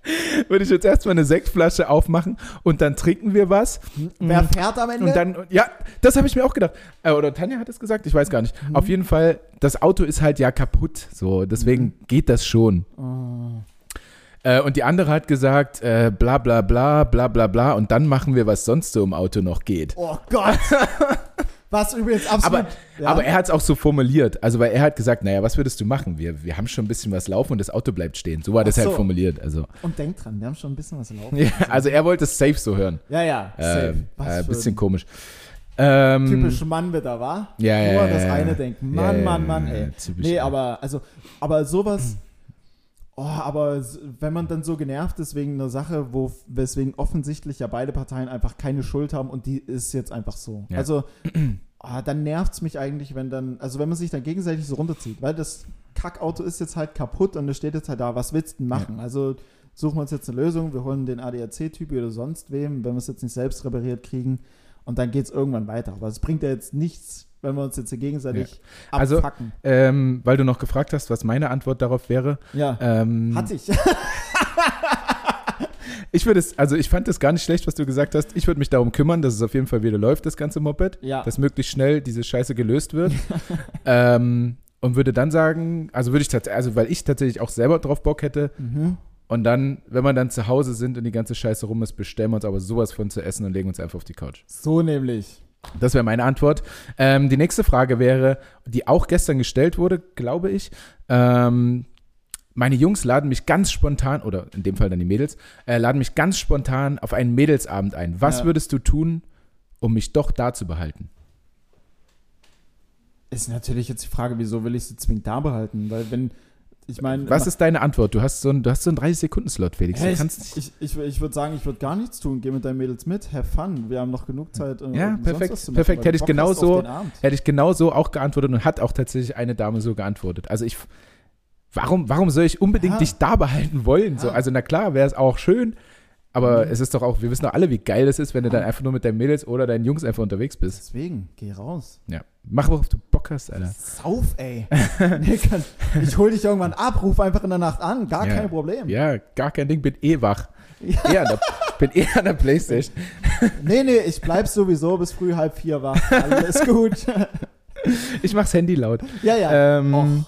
[laughs] würde ich jetzt erstmal eine Sektflasche aufmachen und dann trinken wir was. Wer fährt am Ende? Und dann, ja, das habe ich mir auch gedacht. Äh, oder Tanja hat es gesagt, ich weiß gar nicht. Mhm. Auf jeden Fall, das Auto ist halt ja kaputt. So, deswegen mhm. geht das schon. Oh. Äh, und die andere hat gesagt, äh, bla bla bla, bla bla bla, und dann machen wir, was sonst so im Auto noch geht. Oh Gott! [laughs] Was übrigens absolut. Aber, ja. aber er hat es auch so formuliert. Also, weil er hat gesagt, naja, was würdest du machen? Wir, wir haben schon ein bisschen was laufen und das Auto bleibt stehen. So war Ach das halt so. halt formuliert. Also. Und denk dran, wir haben schon ein bisschen was laufen. ja, also er wollte es safe so hören. Ja, ja, safe. Ähm, äh, bisschen komisch. Ähm, Typisch Mann wieder, war? Ja, ja. Nur das eine denken. Mann, Mann, Mann, ey. nee, aber, also, aber sowas. Oh, aber wenn man dann so genervt ist wegen einer Sache, wo weswegen offensichtlich ja beide Parteien einfach keine Schuld haben und die ist jetzt einfach so. Ja. Also oh, [clears throat] dann nervt es mich eigentlich, wenn dann, also wenn man sich dann gegenseitig so runterzieht, weil das Kackauto ist jetzt halt kaputt und es steht jetzt halt da, was willst du denn machen? Ja. Also suchen wir uns jetzt eine Lösung, wir holen den ADAC-Typ oder sonst wem, wenn wir es jetzt nicht selbst repariert kriegen und dann geht es irgendwann weiter. Aber es bringt ja jetzt nichts, wenn wir uns jetzt hier gegenseitig ja. Also, abfacken. Also, ähm, weil du noch gefragt hast, was meine Antwort darauf wäre. Ja. Ähm, Hatte ich. [laughs] ich würde es, also ich fand es gar nicht schlecht, was du gesagt hast. Ich würde mich darum kümmern, dass es auf jeden Fall wieder läuft, das ganze Moped. Ja. Dass möglichst schnell diese Scheiße gelöst wird. [laughs] ähm, und würde dann sagen, also würde ich tatsächlich, also weil ich tatsächlich auch selber drauf Bock hätte, mhm. Und dann, wenn wir dann zu Hause sind und die ganze Scheiße rum ist, bestellen wir uns aber sowas von zu essen und legen uns einfach auf die Couch. So nämlich. Das wäre meine Antwort. Ähm, die nächste Frage wäre, die auch gestern gestellt wurde, glaube ich. Ähm, meine Jungs laden mich ganz spontan, oder in dem Fall dann die Mädels, äh, laden mich ganz spontan auf einen Mädelsabend ein. Was Ja. würdest du tun, um mich doch da zu behalten? Ist natürlich jetzt die Frage, wieso will ich sie zwingend da behalten? Weil wenn, ich meine. Was ist deine Antwort? Du hast so einen, du hast so einen 30-Sekunden-Slot, Felix. Du ich ich, ich, würde sagen, ich würde gar nichts tun. Geh mit deinen Mädels mit, have fun. Wir haben noch genug Zeit. äh, Ja, perfekt, machen, perfekt. Hätte ich genauso- hätte ich genau so auch geantwortet und hat auch tatsächlich eine Dame so geantwortet. Also ich, warum, warum soll ich unbedingt Ja. dich da behalten wollen? So, Ja. also na klar, wäre es auch schön, aber Mhm. es ist doch auch, wir wissen doch alle, wie geil es ist, wenn du dann einfach nur mit deinen Mädels oder deinen Jungs einfach unterwegs bist. Deswegen, geh raus. Ja, mach worauf du Bock hast, Alter. Sauf, ey. [laughs] ich hol dich irgendwann ab, ruf einfach in der Nacht an. Gar Ja. kein Problem. Ja, gar kein Ding, bin eh wach. Ja. [laughs] Eh an der, bin eh an der Playstation. [laughs] Nee, nee, ich bleib sowieso bis früh halb vier wach. Alles gut. Ich mach's Handy laut. ja, ja. Ähm,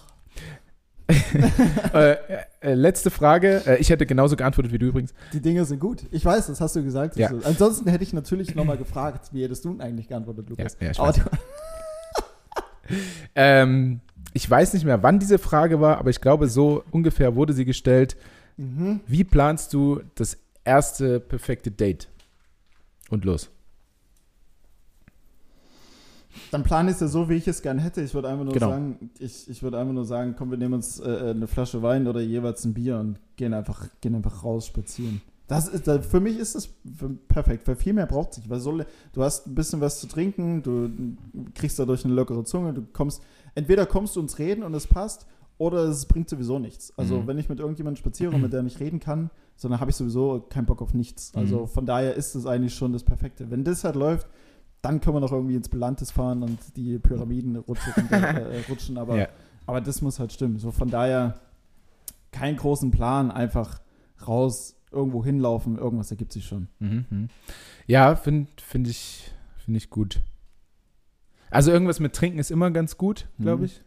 äh, äh, letzte Frage. Äh, ich hätte genauso geantwortet wie du übrigens. Die Dinge sind gut. Ich weiß, das hast du gesagt. Ja. Ansonsten hätte ich natürlich nochmal gefragt, wie hättest du denn eigentlich geantwortet, Lukas? Ja, ja, ich weiß. Ähm, ich weiß nicht mehr, wann diese Frage war, aber ich glaube, so ungefähr wurde sie gestellt. mhm. Wie planst du das erste perfekte Date? Und los. Dann plan ich es ja so, wie ich es gern hätte. Ich würde einfach nur Genau. sagen, ich, ich würde einfach nur sagen, komm, wir nehmen uns äh, eine Flasche Wein oder jeweils ein Bier und gehen einfach, gehen einfach raus spazieren. Das ist, für mich ist das perfekt, weil viel mehr braucht sich. Weil so, du hast ein bisschen was zu trinken, du kriegst dadurch eine lockere Zunge, du kommst, entweder kommst du ins Reden und es passt, oder es bringt sowieso nichts. Also Mhm. wenn ich mit irgendjemandem spaziere, mit der nicht reden kann, sondern habe ich sowieso keinen Bock auf nichts. Also Mhm. von daher ist es eigentlich schon das Perfekte. Wenn das halt läuft, dann können wir noch irgendwie ins Belantes fahren und die Pyramiden rutschen, äh, [laughs] rutschen aber, Ja. aber das muss halt stimmen. So von daher keinen großen Plan, einfach raus, irgendwo hinlaufen, irgendwas ergibt sich schon. Mhm, mhm. Ja, finde find ich, find ich gut. Also irgendwas mit Trinken ist immer ganz gut, glaube Mhm. ich.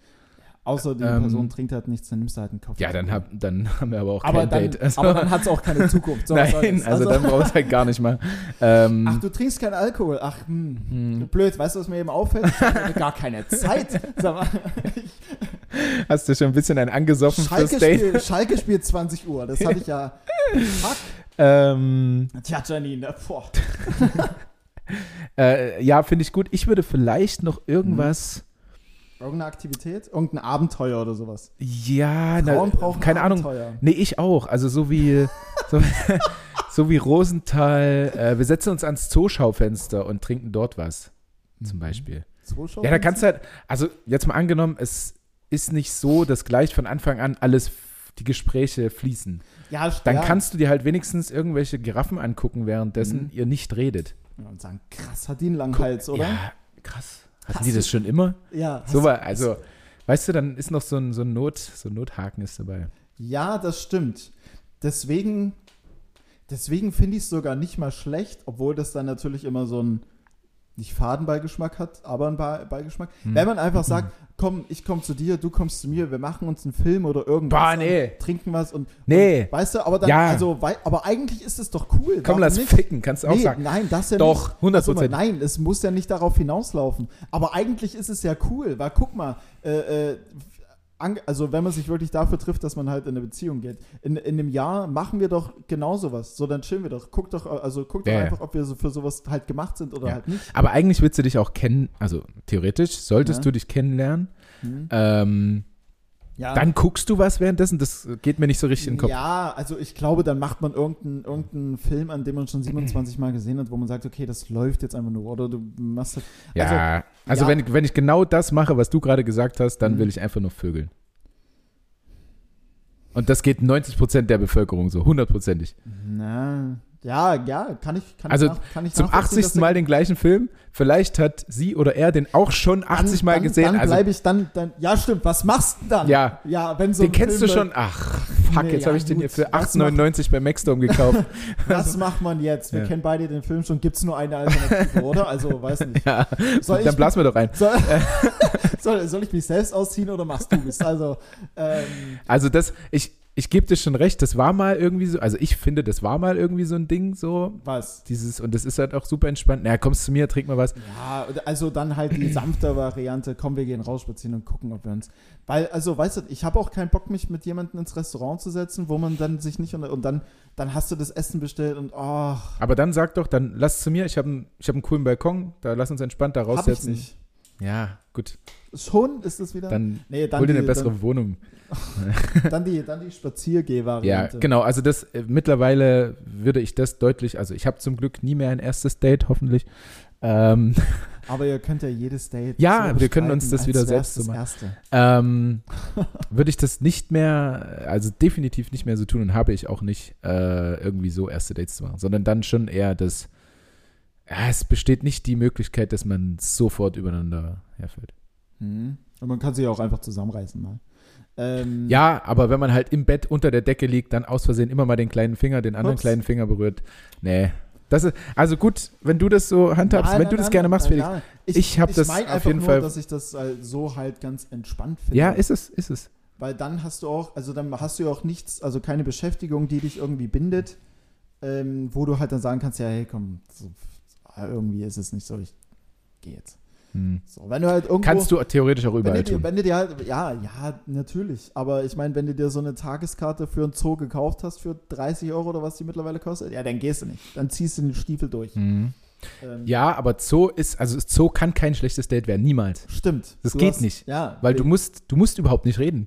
Außer die Ähm, Person trinkt halt nichts, dann nimmst du halt einen Kaffee. Ja, dann, hab, dann [laughs] haben wir aber auch aber kein dann, Date. Also, aber dann hat es auch keine [laughs] Zukunft. So nein, das? also, dann brauchst du halt gar nicht mal. Ähm, Ach, du trinkst keinen Alkohol. Ach, hm. hm. Blöd, weißt du, was mir eben auffällt? Ich habe gar keine Zeit. Sag mal, hast du schon ein bisschen einen angesoffen fürs Schalke, Date? spielt, Schalke spielt 20 Uhr. Das hatte ich ja. Fuck. Ähm, Tja, Janine. Boah. [laughs] äh, ja, finde ich gut. Ich würde vielleicht noch irgendwas. Irgendeine Aktivität? Irgendein Abenteuer oder sowas. Ja, Frauen na, brauchen keine Ahnung. Abenteuer. Nee, ich auch. Also so wie, [laughs] so, so wie Rosenthal. Äh, wir setzen uns ans Zooschaufenster und trinken dort was. Zum Beispiel. Zuschauer? Ja, da kannst du halt, also jetzt mal angenommen, es ist nicht so, dass gleich von Anfang an alles, die Gespräche fließen. Ja, Dann ja. kannst du dir halt wenigstens irgendwelche Giraffen angucken, währenddessen Mhm. ihr nicht redet. Ja, und sagen, krass, hat die einen langen Hals, oder? Ja, krass. Hatten Hast die das schon immer? Ja. So war, also, weißt du, dann ist noch so ein, so ein, Not, so ein Nothaken ist dabei. Ja, das stimmt. Deswegen, deswegen finde ich es sogar nicht mal schlecht, obwohl das dann natürlich immer so ein nicht Fadenbeigeschmack hat, aber einen Be- Beigeschmack. Hm. Wenn man einfach sagt, komm, ich komme zu dir, du kommst zu mir, wir machen uns einen Film oder irgendwas. Boah, nee. Trinken was und, Nee. und weißt du, aber dann, Ja. also, aber eigentlich ist es doch cool. Komm, lass nicht? ficken, kannst du auch nee, sagen. Nein, das ja Doch, nicht. 100%. Also, nein, es muss ja nicht darauf hinauslaufen. Aber eigentlich ist es ja cool, weil guck mal, äh, äh, also wenn man sich wirklich dafür trifft, dass man halt in eine Beziehung geht. In, in einem Jahr machen wir doch genau sowas. So, dann chillen wir doch. Guck doch, also guck doch Ja, ja. einfach, ob wir so für sowas halt gemacht sind oder Ja. halt nicht. Aber eigentlich willst du dich auch kennen, also theoretisch solltest Ja. du dich kennenlernen. Hm. Ähm, Ja. Dann guckst du was währenddessen, das geht mir nicht so richtig in den Kopf. Ja, also ich glaube, dann macht man irgendeinen irgendeinen Film, an dem man schon 27 Mal gesehen hat, wo man sagt, okay, das läuft jetzt einfach nur. Oder du machst halt, Ja, also, ja. Wenn, wenn ich genau das mache, was du gerade gesagt hast, dann Mhm. will ich einfach nur vögeln. Und das geht 90 Prozent der Bevölkerung so, hundertprozentig. na, ja, ja, kann ich, kann Also ich, nach, kann ich Zum nachvollziehen, 80. dass der- Mal den gleichen Film. Vielleicht hat sie oder er den auch schon 80 Mal dann, gesehen. Dann also bleibe ich dann, dann, ja stimmt, was machst du dann? Ja. ja wenn so den kennst du Film schon. Ach, fuck, Nee, jetzt ja, habe ich den hier für Was 8,99 bei Maxstorm gekauft. [laughs] Was macht man jetzt? Wir Ja. kennen beide den Film schon, gibt es nur eine Alternative, [laughs] oder? Also, weiß nicht. ja, Soll dann ich, blasen wir doch rein. soll, [laughs] soll, soll ich mich selbst ausziehen oder machst du es? Also, ähm, Also das, ich, ich gebe dir schon recht, das war mal irgendwie so, also ich finde, das war mal irgendwie so ein Ding, so. Was? Dieses, und das ist halt auch super entspannt. Naja, kommst zu mir, trink mal was. Ja, also dann halt die [clears throat] sanfte Variante, komm, wir gehen raus spazieren und gucken, ob wir uns. Weil, also, weißt du, ich habe auch keinen Bock, mich mit jemandem ins Restaurant zu setzen, wo man dann sich nicht unter, und dann, dann hast du das Essen bestellt und oh. Aber dann sag doch, dann lass zu mir, ich habe einen, ich hab einen coolen Balkon, da lass uns entspannt da raussetzen. Hab ich nicht. Ja, gut. Schon ist es wieder. Dann, nee, dann hol dir eine bessere dann, Wohnung. [laughs] dann die, dann die Ja, Spaziergeh-Variante. genau. Also das äh, mittlerweile würde ich das deutlich, also ich habe zum Glück nie mehr ein erstes Date, hoffentlich. Ähm, [laughs] Aber ihr könnt ja jedes Date. Ja, so wir können uns das wieder selbst so machen. Ähm, [laughs] würde ich das nicht mehr, also definitiv nicht mehr so tun und habe ich auch nicht äh, irgendwie so erste Dates zu machen, sondern dann schon eher das, ja, es besteht nicht die Möglichkeit, dass man sofort übereinander herfällt. Mhm. Und man kann sich auch einfach zusammenreißen mal. Ähm, Ja, aber wenn man halt im Bett unter der Decke liegt, dann aus Versehen immer mal den kleinen Finger, den anderen Ups. kleinen Finger berührt. Nee. Das ist, also gut, wenn du das so handhabst, Nein, wenn nein, du das nein, gerne machst, Felix. nein. Ich hab das mein auf einfach jeden nur, Fall- dass ich das äh, so halt ganz entspannt finde. Ja, ist es, ist es. Weil dann hast du auch, also dann hast du ja auch nichts, also keine Beschäftigung, die dich irgendwie bindet, ähm, wo du halt dann sagen kannst, ja, hey, komm, so, irgendwie ist es nicht so, ich gehe jetzt. Hm. So, wenn du halt irgendwo, Kannst du theoretisch auch wenn überall du, dir, tun. wenn du dir halt, ja, ja, natürlich, aber ich meine, wenn du dir so eine Tageskarte für einen Zoo gekauft hast für 30 Euro oder was die mittlerweile kostet, ja, dann gehst du nicht, dann ziehst du den Stiefel durch. Mhm. Ähm, Ja, aber Zoo ist, also Zoo kann kein schlechtes Date werden, niemals. Stimmt. Das geht hast- nicht, Ja. Weil du musst, du musst überhaupt nicht reden.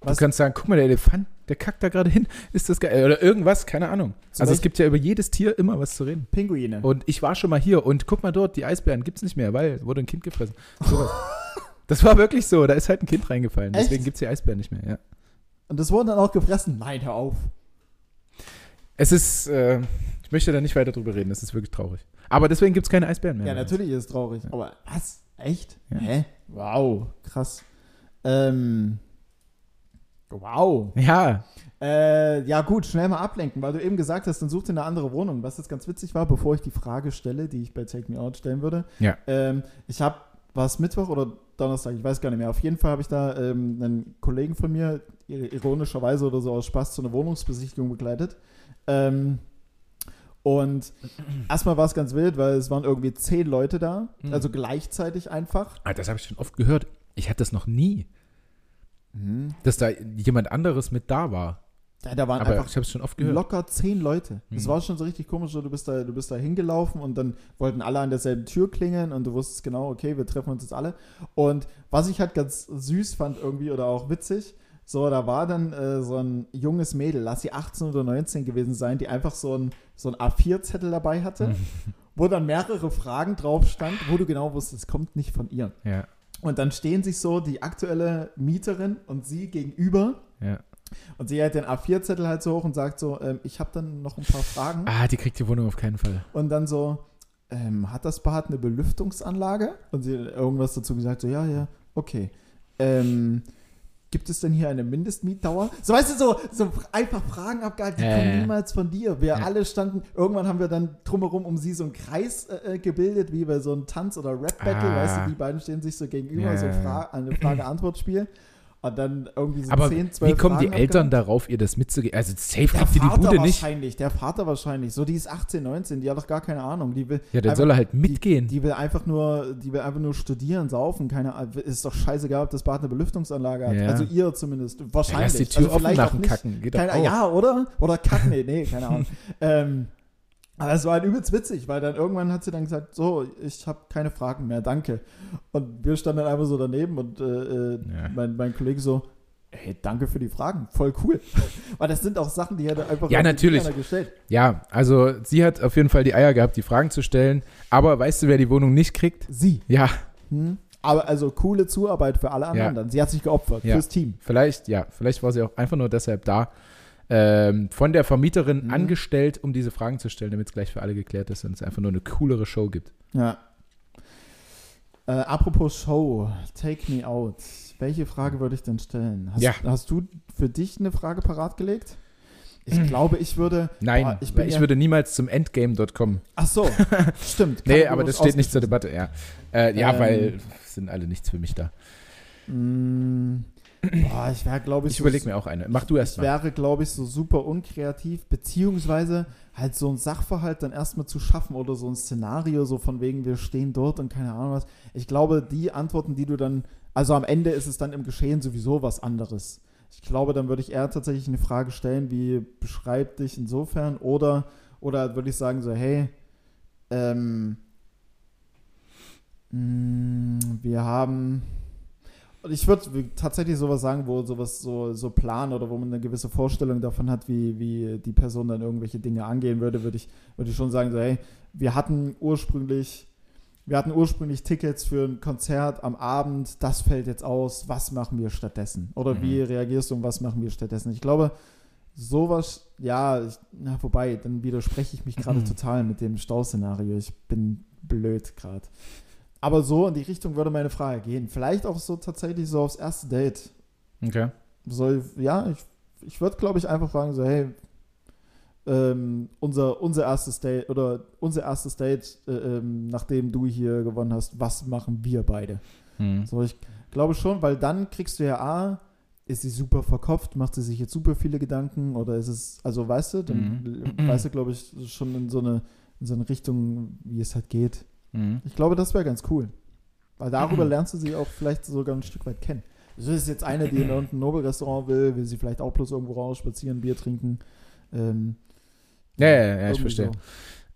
Was? Du kannst sagen, guck mal, der Elefant, der kackt da gerade hin. Ist das geil? Oder irgendwas, keine Ahnung. Zum also es Beispiel- gibt ja über jedes Tier immer was zu reden. Pinguine. Und ich war schon mal hier und guck mal dort, die Eisbären gibt's nicht mehr, weil wurde ein Kind gefressen. Sowas. [laughs] das war wirklich so, da ist halt ein Kind reingefallen. Echt? Deswegen gibt's die Eisbären nicht mehr, ja. Und das wurden dann auch gefressen. Nein, hör auf. Es ist, äh, ich möchte da nicht weiter drüber reden, es ist wirklich traurig. Aber deswegen gibt's keine Eisbären mehr. Ja, natürlich ist es traurig. Aber was? Echt? Ja. Hä? Wow. Krass. Ähm. Wow. Ja, Äh, ja, gut, schnell mal ablenken, weil du eben gesagt hast, dann such dir eine andere Wohnung. Was jetzt ganz witzig war, bevor ich die Frage stelle, die ich bei Take Me Out stellen würde. Ja. Ähm, ich habe, war es Mittwoch oder Donnerstag, ich weiß gar nicht mehr. Auf jeden Fall habe ich da ähm, einen Kollegen von mir, ir- ironischerweise oder so aus Spaß, zu einer Wohnungsbesichtigung begleitet. Ähm, und erstmal war es ganz wild, weil es waren irgendwie zehn Leute da, Mhm. also gleichzeitig einfach. Ah, das habe ich schon oft gehört. Ich hatte das noch nie, dass da jemand anderes mit da war. Ja, da waren Aber einfach ich habe es schon oft gehört. locker zehn Leute. Das Mhm. war schon so richtig komisch. Du bist da, du bist da hingelaufen und dann wollten alle an derselben Tür klingeln und du wusstest genau, okay, wir treffen uns jetzt alle. Und was ich halt ganz süß fand irgendwie oder auch witzig, so, da war dann äh, so ein junges Mädel, lass sie 18 oder 19 gewesen sein, die einfach so ein, so ein A4-Zettel dabei hatte, wo dann mehrere Fragen drauf stand, wo du genau wusstest, es kommt nicht von ihr. Ja, Und dann stehen sich so die aktuelle Mieterin und sie gegenüber ja. und sie hält den A4-Zettel halt so hoch und sagt so, ähm, ich habe dann noch ein paar Fragen. Ah, die kriegt die Wohnung auf keinen Fall. Und dann so, ähm, hat das Bad eine Belüftungsanlage? Und sie irgendwas dazu gesagt, so, ja, ja, okay. Ähm, gibt es denn hier eine Mindestmietdauer? So, weißt du, so, so einfach Fragen abgehalten, die Ja, kommen niemals von dir. Wir Ja. alle standen, irgendwann haben wir dann drumherum um sie so einen Kreis äh, äh, gebildet, wie bei so einem Tanz- oder Rap-Battle, Ah. weißt du, die beiden stehen sich so gegenüber, so Fra eine Frage-Antwort-Spiel. Und dann irgendwie so Aber 10, 12 wie kommen die Fragen Eltern abgehakt. darauf, ihr das mitzugeben? Also safe Der kriegt die die Bude nicht. wahrscheinlich, der Vater wahrscheinlich. So, die ist 18, 19, die hat doch gar keine Ahnung. Die will, Ja, dann einfach- soll er halt die, mitgehen. Die will einfach nur, die will einfach nur studieren, saufen, keine Ahnung. Ist doch scheißegal, ob das Bad eine Belüftungsanlage hat. Ja. Also ihr zumindest. Ja, Wahrscheinlich. lass die Tür also offen vielleicht nach auch dem nicht. Kacken. Geht Keine, auch. ja, oder? Oder kacken, nee, nee, keine Ahnung. [laughs] ähm, aber es war halt übelst witzig, weil dann irgendwann hat sie dann gesagt, so, ich habe keine Fragen mehr, danke. Und wir standen dann einfach so daneben und äh, äh, Ja. mein, mein Kollege so, hey, danke für die Fragen, voll cool. [laughs] weil das sind auch Sachen, die hätte einfach Ja, natürlich. Gestellt. Ja, also sie hat auf jeden Fall die Eier gehabt, die Fragen zu stellen. Aber weißt du, wer die Wohnung nicht kriegt? Sie. Ja, Hm? Aber also coole Zuarbeit für alle anderen Ja. Sie hat sich geopfert Ja. fürs Team. vielleicht, ja, vielleicht war sie auch einfach nur deshalb da. Ähm, von der Vermieterin Mhm. angestellt, um diese Fragen zu stellen, damit es gleich für alle geklärt ist und es einfach nur eine coolere Show gibt. Ja. Äh, apropos Show, Take Me Out. Welche Frage würde ich denn stellen? Hast, Ja. hast du für dich eine Frage parat gelegt? Ich [clears throat] glaube, ich würde. Nein, Boah, ich ich, würde niemals zum Endgame.com. Ach so, [laughs] stimmt. Nee, aber das steht nicht zur. Debatte, ja. Äh, ja, Ähm. weil es sind alle nichts für mich da. Mm, Boah, ich wäre, glaube ich, Ich so überlege mir auch eine. Mach du erst Ich mal. wäre, glaube ich, so super unkreativ, beziehungsweise halt so ein Sachverhalt dann erstmal zu schaffen oder so ein Szenario, so von wegen, wir stehen dort und keine Ahnung was. Ich glaube, die Antworten, die du dann, also am Ende ist es dann im Geschehen sowieso was anderes. Ich glaube, dann würde ich eher tatsächlich eine Frage stellen, wie beschreib dich insofern oder, oder würde ich sagen so, hey, ähm, mh, wir haben, und ich würde tatsächlich sowas sagen, wo sowas so, so planen oder wo man eine gewisse Vorstellung davon hat, wie, wie die Person dann irgendwelche Dinge angehen würde, würde ich, würde ich schon sagen, so, hey, wir hatten ursprünglich, wir hatten ursprünglich Tickets für ein Konzert am Abend, das fällt jetzt aus, was machen wir stattdessen? Oder Mhm. wie reagierst du und was machen wir stattdessen? Ich glaube, sowas, ja, ich, na, wobei, dann widerspreche ich mich gerade Mhm. total mit dem Stauszenario. Ich bin blöd gerade. Aber so in die Richtung würde meine Frage gehen. Vielleicht auch so tatsächlich so aufs erste Date. Okay. Soll, ja, ich, ich würde, glaube ich, einfach fragen, so, hey, ähm, unser, unser erstes Date oder unser erstes Date, äh, ähm, nachdem du hier gewonnen hast, was machen wir beide? Hm. So, ich glaube schon, weil dann kriegst du ja A, ist sie super verkopft, macht sie sich jetzt super viele Gedanken oder ist es, also weißt du, dann Mhm. weißt du, glaube ich, schon in so eine, in so eine Richtung, wie es halt geht. Hm. Ich glaube, das wäre ganz cool. Weil darüber Mhm. [clears throat] lernst du sie auch vielleicht sogar ein Stück weit kennen. Das ist jetzt eine, die in irgendein Nobelrestaurant will, will sie vielleicht auch bloß irgendwo raus, spazieren, Bier trinken. Ähm, Ja, ja, ja, ich verstehe. so.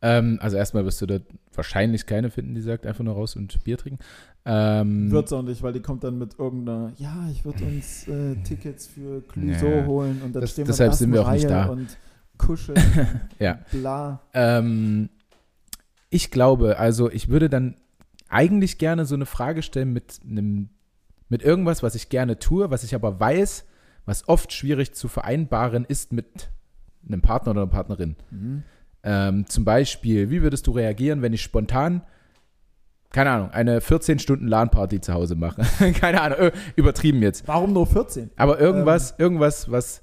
Ähm, also erstmal wirst du da wahrscheinlich keine finden, die sagt einfach nur raus und Bier trinken. Ähm, Wird's auch nicht, weil die kommt dann mit irgendeiner, ja, ich würde uns äh, Tickets für Clouseau Ja. holen und dann Das- stehen wir deshalb sind wir auch nicht da. und kuscheln, [laughs] Ja. bla. Ähm, ich glaube, also ich würde dann eigentlich gerne so eine Frage stellen mit einem, mit irgendwas, was ich gerne tue, was ich aber weiß, was oft schwierig zu vereinbaren ist mit einem Partner oder einer Partnerin. Mhm. Ähm, zum Beispiel, wie würdest du reagieren, wenn ich spontan, keine Ahnung, eine 14 Stunden LAN-Party zu Hause mache? [laughs] keine Ahnung, ö- übertrieben jetzt. Warum nur 14? Aber irgendwas, Ähm. irgendwas, was,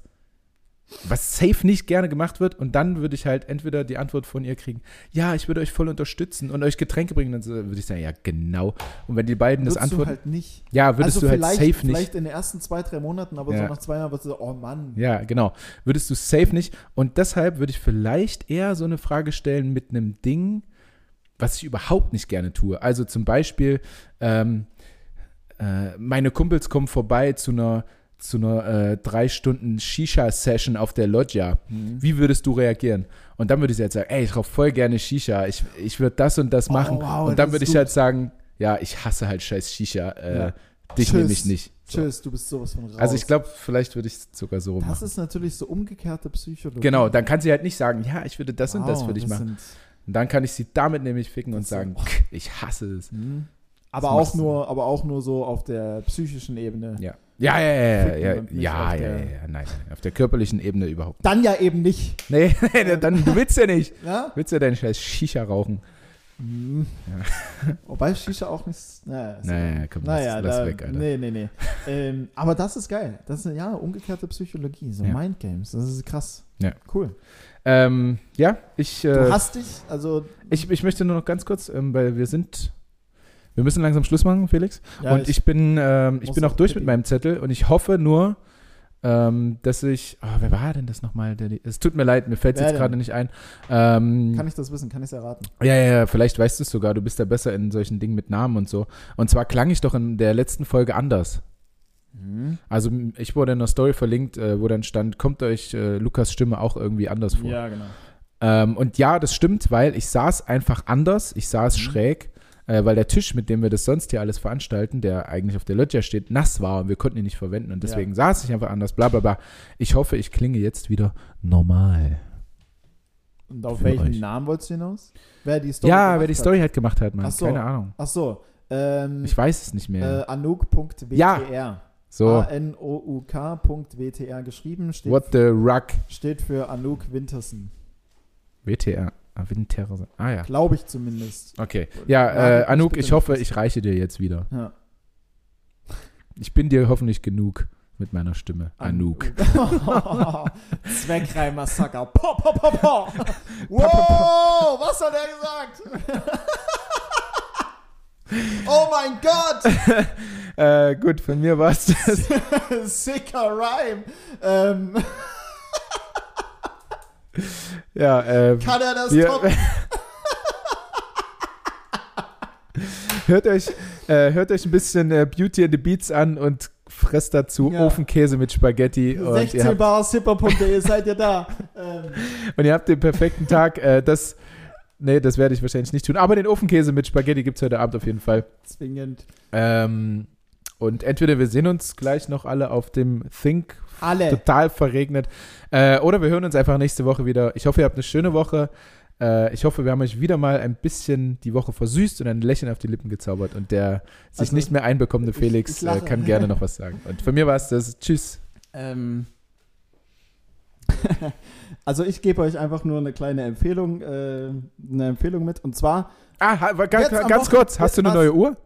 was safe nicht gerne gemacht wird und dann würde ich halt entweder die Antwort von ihr kriegen, ja, ich würde euch voll unterstützen und euch Getränke bringen, dann würde ich sagen, ja, genau. Und wenn die beiden das Würdest du antworten, halt nicht. ja, würdest also du halt safe nicht. vielleicht in den ersten zwei, drei Monaten, aber Ja. so nach zwei Jahren wirst du so, oh Mann. Ja, genau. Würdest du safe nicht. Und deshalb würde ich vielleicht eher so eine Frage stellen mit einem Ding, was ich überhaupt nicht gerne tue. Also zum Beispiel, ähm, äh, meine Kumpels kommen vorbei zu einer, zu einer äh, drei Stunden Shisha-Session auf der Loggia. Mhm. Wie würdest du reagieren? Und dann würde ich jetzt sagen, ey, ich rauche voll gerne Shisha. Ich, ich würde das und das Oh, machen. wow, und dann das würde ich halt sagen, ja, ich hasse halt scheiß Shisha. Äh, Ja. Dich nehme ich nicht. So. Tschüss, du bist sowas von raus. Also ich glaube, vielleicht würde ich es sogar so Das machen. ist natürlich so umgekehrte Psychologie. Genau, dann kann sie halt nicht sagen, ja, ich würde das und das Wow, würde ich machen. Und dann kann ich sie damit nämlich ficken und Das sagen, sind- ich hasse es. Mhm. Aber Das auch nur, aber auch nur so auf der psychischen Ebene. Ja. Ja, ja, ja, ja, ja, ja, ja, ja, nein, auf der körperlichen Ebene überhaupt nicht. Dann ja eben nicht. [laughs] Nee, dann, du willst ja nicht. Ja? Willst ja deinen scheiß Shisha rauchen. Mhm. [laughs] Wobei Shisha auch nicht. Naja, Naja, komm, naja lass, lass da, weg, Alter. Nee, nee, nee. ähm, aber das ist geil. Das ist ja umgekehrte Psychologie, so Ja. Mindgames. Das ist krass. Ja. Cool. Ähm, ja, ich, Du äh, hast dich, also. ich, ich möchte nur noch ganz kurz, ähm, weil wir sind, wir müssen langsam Schluss machen, Felix. Ja, und ich, bin, ähm, ich bin auch durch mit meinem Zettel und ich hoffe nur, ähm, dass ich, oh, wer war denn das nochmal? Der Es tut mir leid, mir fällt es jetzt gerade nicht ein. Ähm, Kann ich das wissen? Kann ich es erraten? Ja, ja, ja, vielleicht weißt du es sogar. Du bist ja besser in solchen Dingen mit Namen und so. Und zwar klang ich doch in der letzten Folge anders. Mhm. Also ich wurde in einer Story verlinkt, äh, wo dann stand, kommt euch äh, Lukas Stimme auch irgendwie anders vor. Ja, genau. Ähm, und ja, das stimmt, weil ich saß einfach anders. Ich saß Mhm. schräg, äh, weil der Tisch, mit dem wir das sonst hier alles veranstalten, der eigentlich auf der Loggia steht, nass war und wir konnten ihn nicht verwenden. Und deswegen saß ich einfach anders, bla bla bla. Ich hoffe, ich klinge jetzt wieder normal. Und auf welchen euch. Namen wolltest du hinaus? Wer die Story ja, wer die hat? Story halt gemacht hat, Mann. So. Keine Ahnung. Ach so. Ähm, Ich weiß es nicht mehr. äh, Anouk.wtr. Ja. so, A-N-O-U-K.wtr geschrieben. Steht, what the ruck? steht für Anouk Winterson. WTR. Ah, Winter. Ah ja. Glaube ich zumindest. Okay. Ja, Nagelt äh, Anouk, ich hoffe, ich reiche dir jetzt wieder. Ja. Ich bin dir hoffentlich genug mit meiner Stimme. Anouk. [laughs] Zweckreim-Massaker. Po, [laughs] po, po, po. Wow, was hat er gesagt? [laughs] oh mein Gott. Äh, gut, von mir war es das. Sicker Rhyme. Ähm, Ja, ähm, kann er das toppen? [laughs] hört, euch, äh, hört euch ein bisschen äh, Beauty and the Beats an und fresst dazu Ja. Ofenkäse mit Spaghetti. Und ihr, 16 habt, barsipper.de, [laughs] seid ihr da? Ähm, und ihr habt den perfekten Tag. Äh, das, nee, das werde ich wahrscheinlich nicht tun. Aber den Ofenkäse mit Spaghetti gibt es heute Abend auf jeden Fall. zwingend. Ähm, und entweder wir sehen uns gleich noch alle auf dem Think Alle. total verregnet. Äh, oder wir hören uns einfach nächste Woche wieder. Ich hoffe, ihr habt eine schöne Woche. Äh, ich hoffe, wir haben euch wieder mal ein bisschen die Woche versüßt und ein Lächeln auf die Lippen gezaubert. Und der sich Also, nicht mehr einbekommende ich- Felix ich lache. äh, kann gerne noch was sagen. Und von mir war es das. Tschüss. Ähm, [laughs] also ich gebe euch einfach nur eine kleine Empfehlung, äh, eine Empfehlung mit. Und zwar, Ah, ganz, ganz kurz. Hast du eine neue Uhr?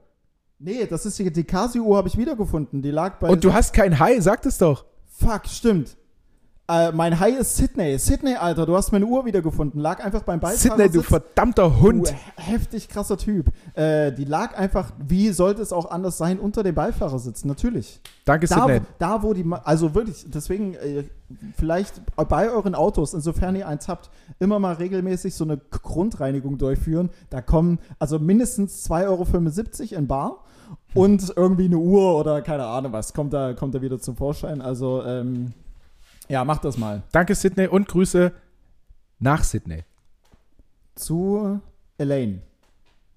nee, das ist die, die Casio-Uhr habe ich wiedergefunden. Die lag bei. Und du hast kein High? Sag das doch. Fuck, stimmt. Äh, mein High ist Sydney. Sydney, Alter, du hast meine Uhr wiedergefunden. Lag einfach beim Beifahrersitz. Sydney, du verdammter Hund. Du, heftig krasser Typ. Äh, die lag einfach, wie sollte es auch anders sein, unter dem Beifahrersitz, natürlich. Danke, Da, Sydney. da, wo die, also wirklich, deswegen, äh, vielleicht bei euren Autos, insofern ihr eins habt, immer mal regelmäßig so eine Grundreinigung durchführen. Da kommen also mindestens 2,75 Euro in Bar und irgendwie eine Uhr oder keine Ahnung was, kommt da, kommt da wieder zum Vorschein. Also, ähm, ja, macht das mal. Danke, Sydney. Und Grüße nach Sydney. Zu Elaine.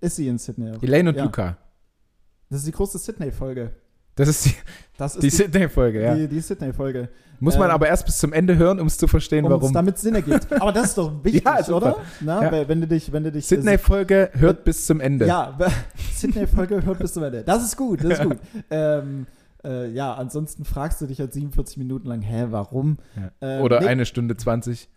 Ist sie in Sydney? Elaine und Ja. Luca. Das ist die große Sydney-Folge. Das ist die, Das ist die die, Sydney-Folge, ja. die, die Sydney-Folge. Muss man ähm, aber erst bis zum Ende hören, um es zu verstehen, Um es warum. damit Sinn ergibt. [laughs] Aber das ist doch wichtig, Ja, oder? Na, Ja. wenn du dich, wenn du dich Sydney-Folge hört bis zum Ende. Ja, [laughs] Sydney-Folge hört bis zum Ende. Das ist gut, das ist gut. [laughs] Ähm, äh, ja, ansonsten fragst du dich halt 47 Minuten lang, hä, warum? Ja. Ähm, Oder nee. eine Stunde 20.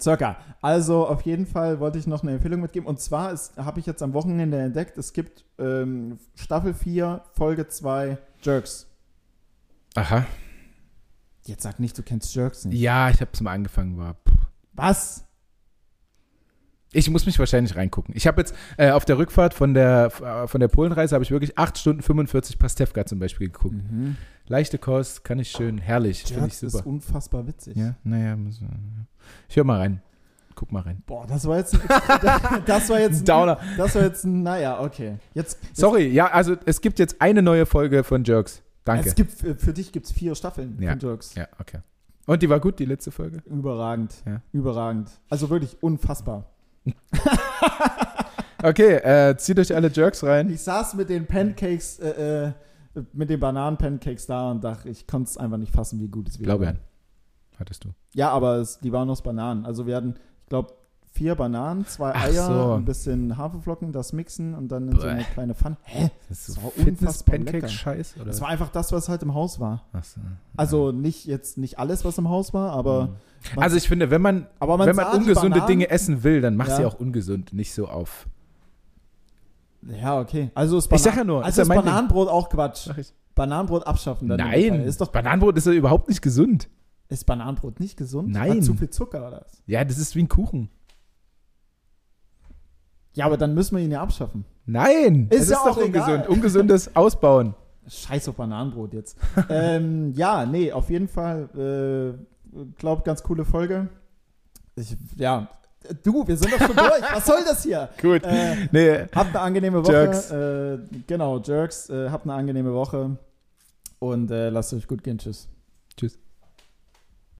Circa. Also auf jeden Fall wollte ich noch eine Empfehlung mitgeben. Und zwar habe ich jetzt am Wochenende entdeckt, es gibt ähm, Staffel 4, Folge 2, Jerks. Aha. Jetzt sag nicht, du kennst Jerks nicht. Ja, ich habe es mal angefangen. War. Was? Ich muss mich wahrscheinlich reingucken. Ich habe jetzt äh, auf der Rückfahrt von der, äh, von der Polenreise habe ich wirklich 8 Stunden 45 Pastewka zum Beispiel geguckt. Mhm. Leichte Kost, kann ich schön, herrlich, finde ich Jerks ist super. unfassbar witzig. Ja, naja, muss, äh, ich höre mal rein. Guck mal rein. Boah, das war jetzt ein, [laughs] das war jetzt ein, Downer. Das war jetzt ein, naja, okay. Jetzt, jetzt Sorry, ja, also es gibt jetzt eine neue Folge von Jerks. Danke. Es gibt, für für dich gibt es vier Staffeln Ja. von Jerks. Ja, okay. Und die war gut, die letzte Folge? Überragend. Ja. Überragend. Also wirklich unfassbar. [laughs] Okay, äh, zieht euch alle Jerks rein. Ich saß mit den Pancakes, äh, äh, mit den Bananen-Pancakes da und dachte, ich konnte es einfach nicht fassen, wie gut es wieder. Blaubeeren. Hattest du. Ja, aber es, die waren aus Bananen. Also wir hatten, ich glaube, vier Bananen, zwei Ach Eier, so. ein bisschen Haferflocken, das mixen und dann in so eine Bäh. kleine Pfanne. Hä? Das Das war unfassbar lecker. Fitness-Pancake-Scheiß? oder? Das war einfach das, was halt im Haus war. Ach so. Also nicht jetzt nicht alles, was im Haus war, aber, man- Also ich finde, wenn man, aber man wenn man ungesunde Bananen- Dinge essen will, dann mach Ja. sie auch ungesund, nicht so auf. Ja, okay. Also ist, Ich Bana sag ja nur, ist also ja ist mein Ding. Bananenbrot auch Quatsch. Ich. Bananenbrot abschaffen dann. Nein, Ist doch Bananenbrot ist ja überhaupt nicht gesund. Ist Bananenbrot nicht gesund? Nein. Hat zu viel Zucker oder was? Ja, das ist wie ein Kuchen. Ja, aber dann müssen wir ihn ja abschaffen. Nein, Ist es ja ist doch auch egal. ungesund. Ungesundes [laughs] Ausbauen. Scheiß auf Bananenbrot jetzt. [laughs] ähm, ja, nee, auf jeden Fall, äh, glaub, ganz coole Folge. Ich, ja, du, wir sind doch schon [laughs] durch. Was soll das hier? Gut. Äh, Nee, habt eine angenehme Woche. Jerks. Äh, genau, Jerks. Äh, habt eine angenehme Woche. Und äh, lasst euch gut gehen. Tschüss. tschüss.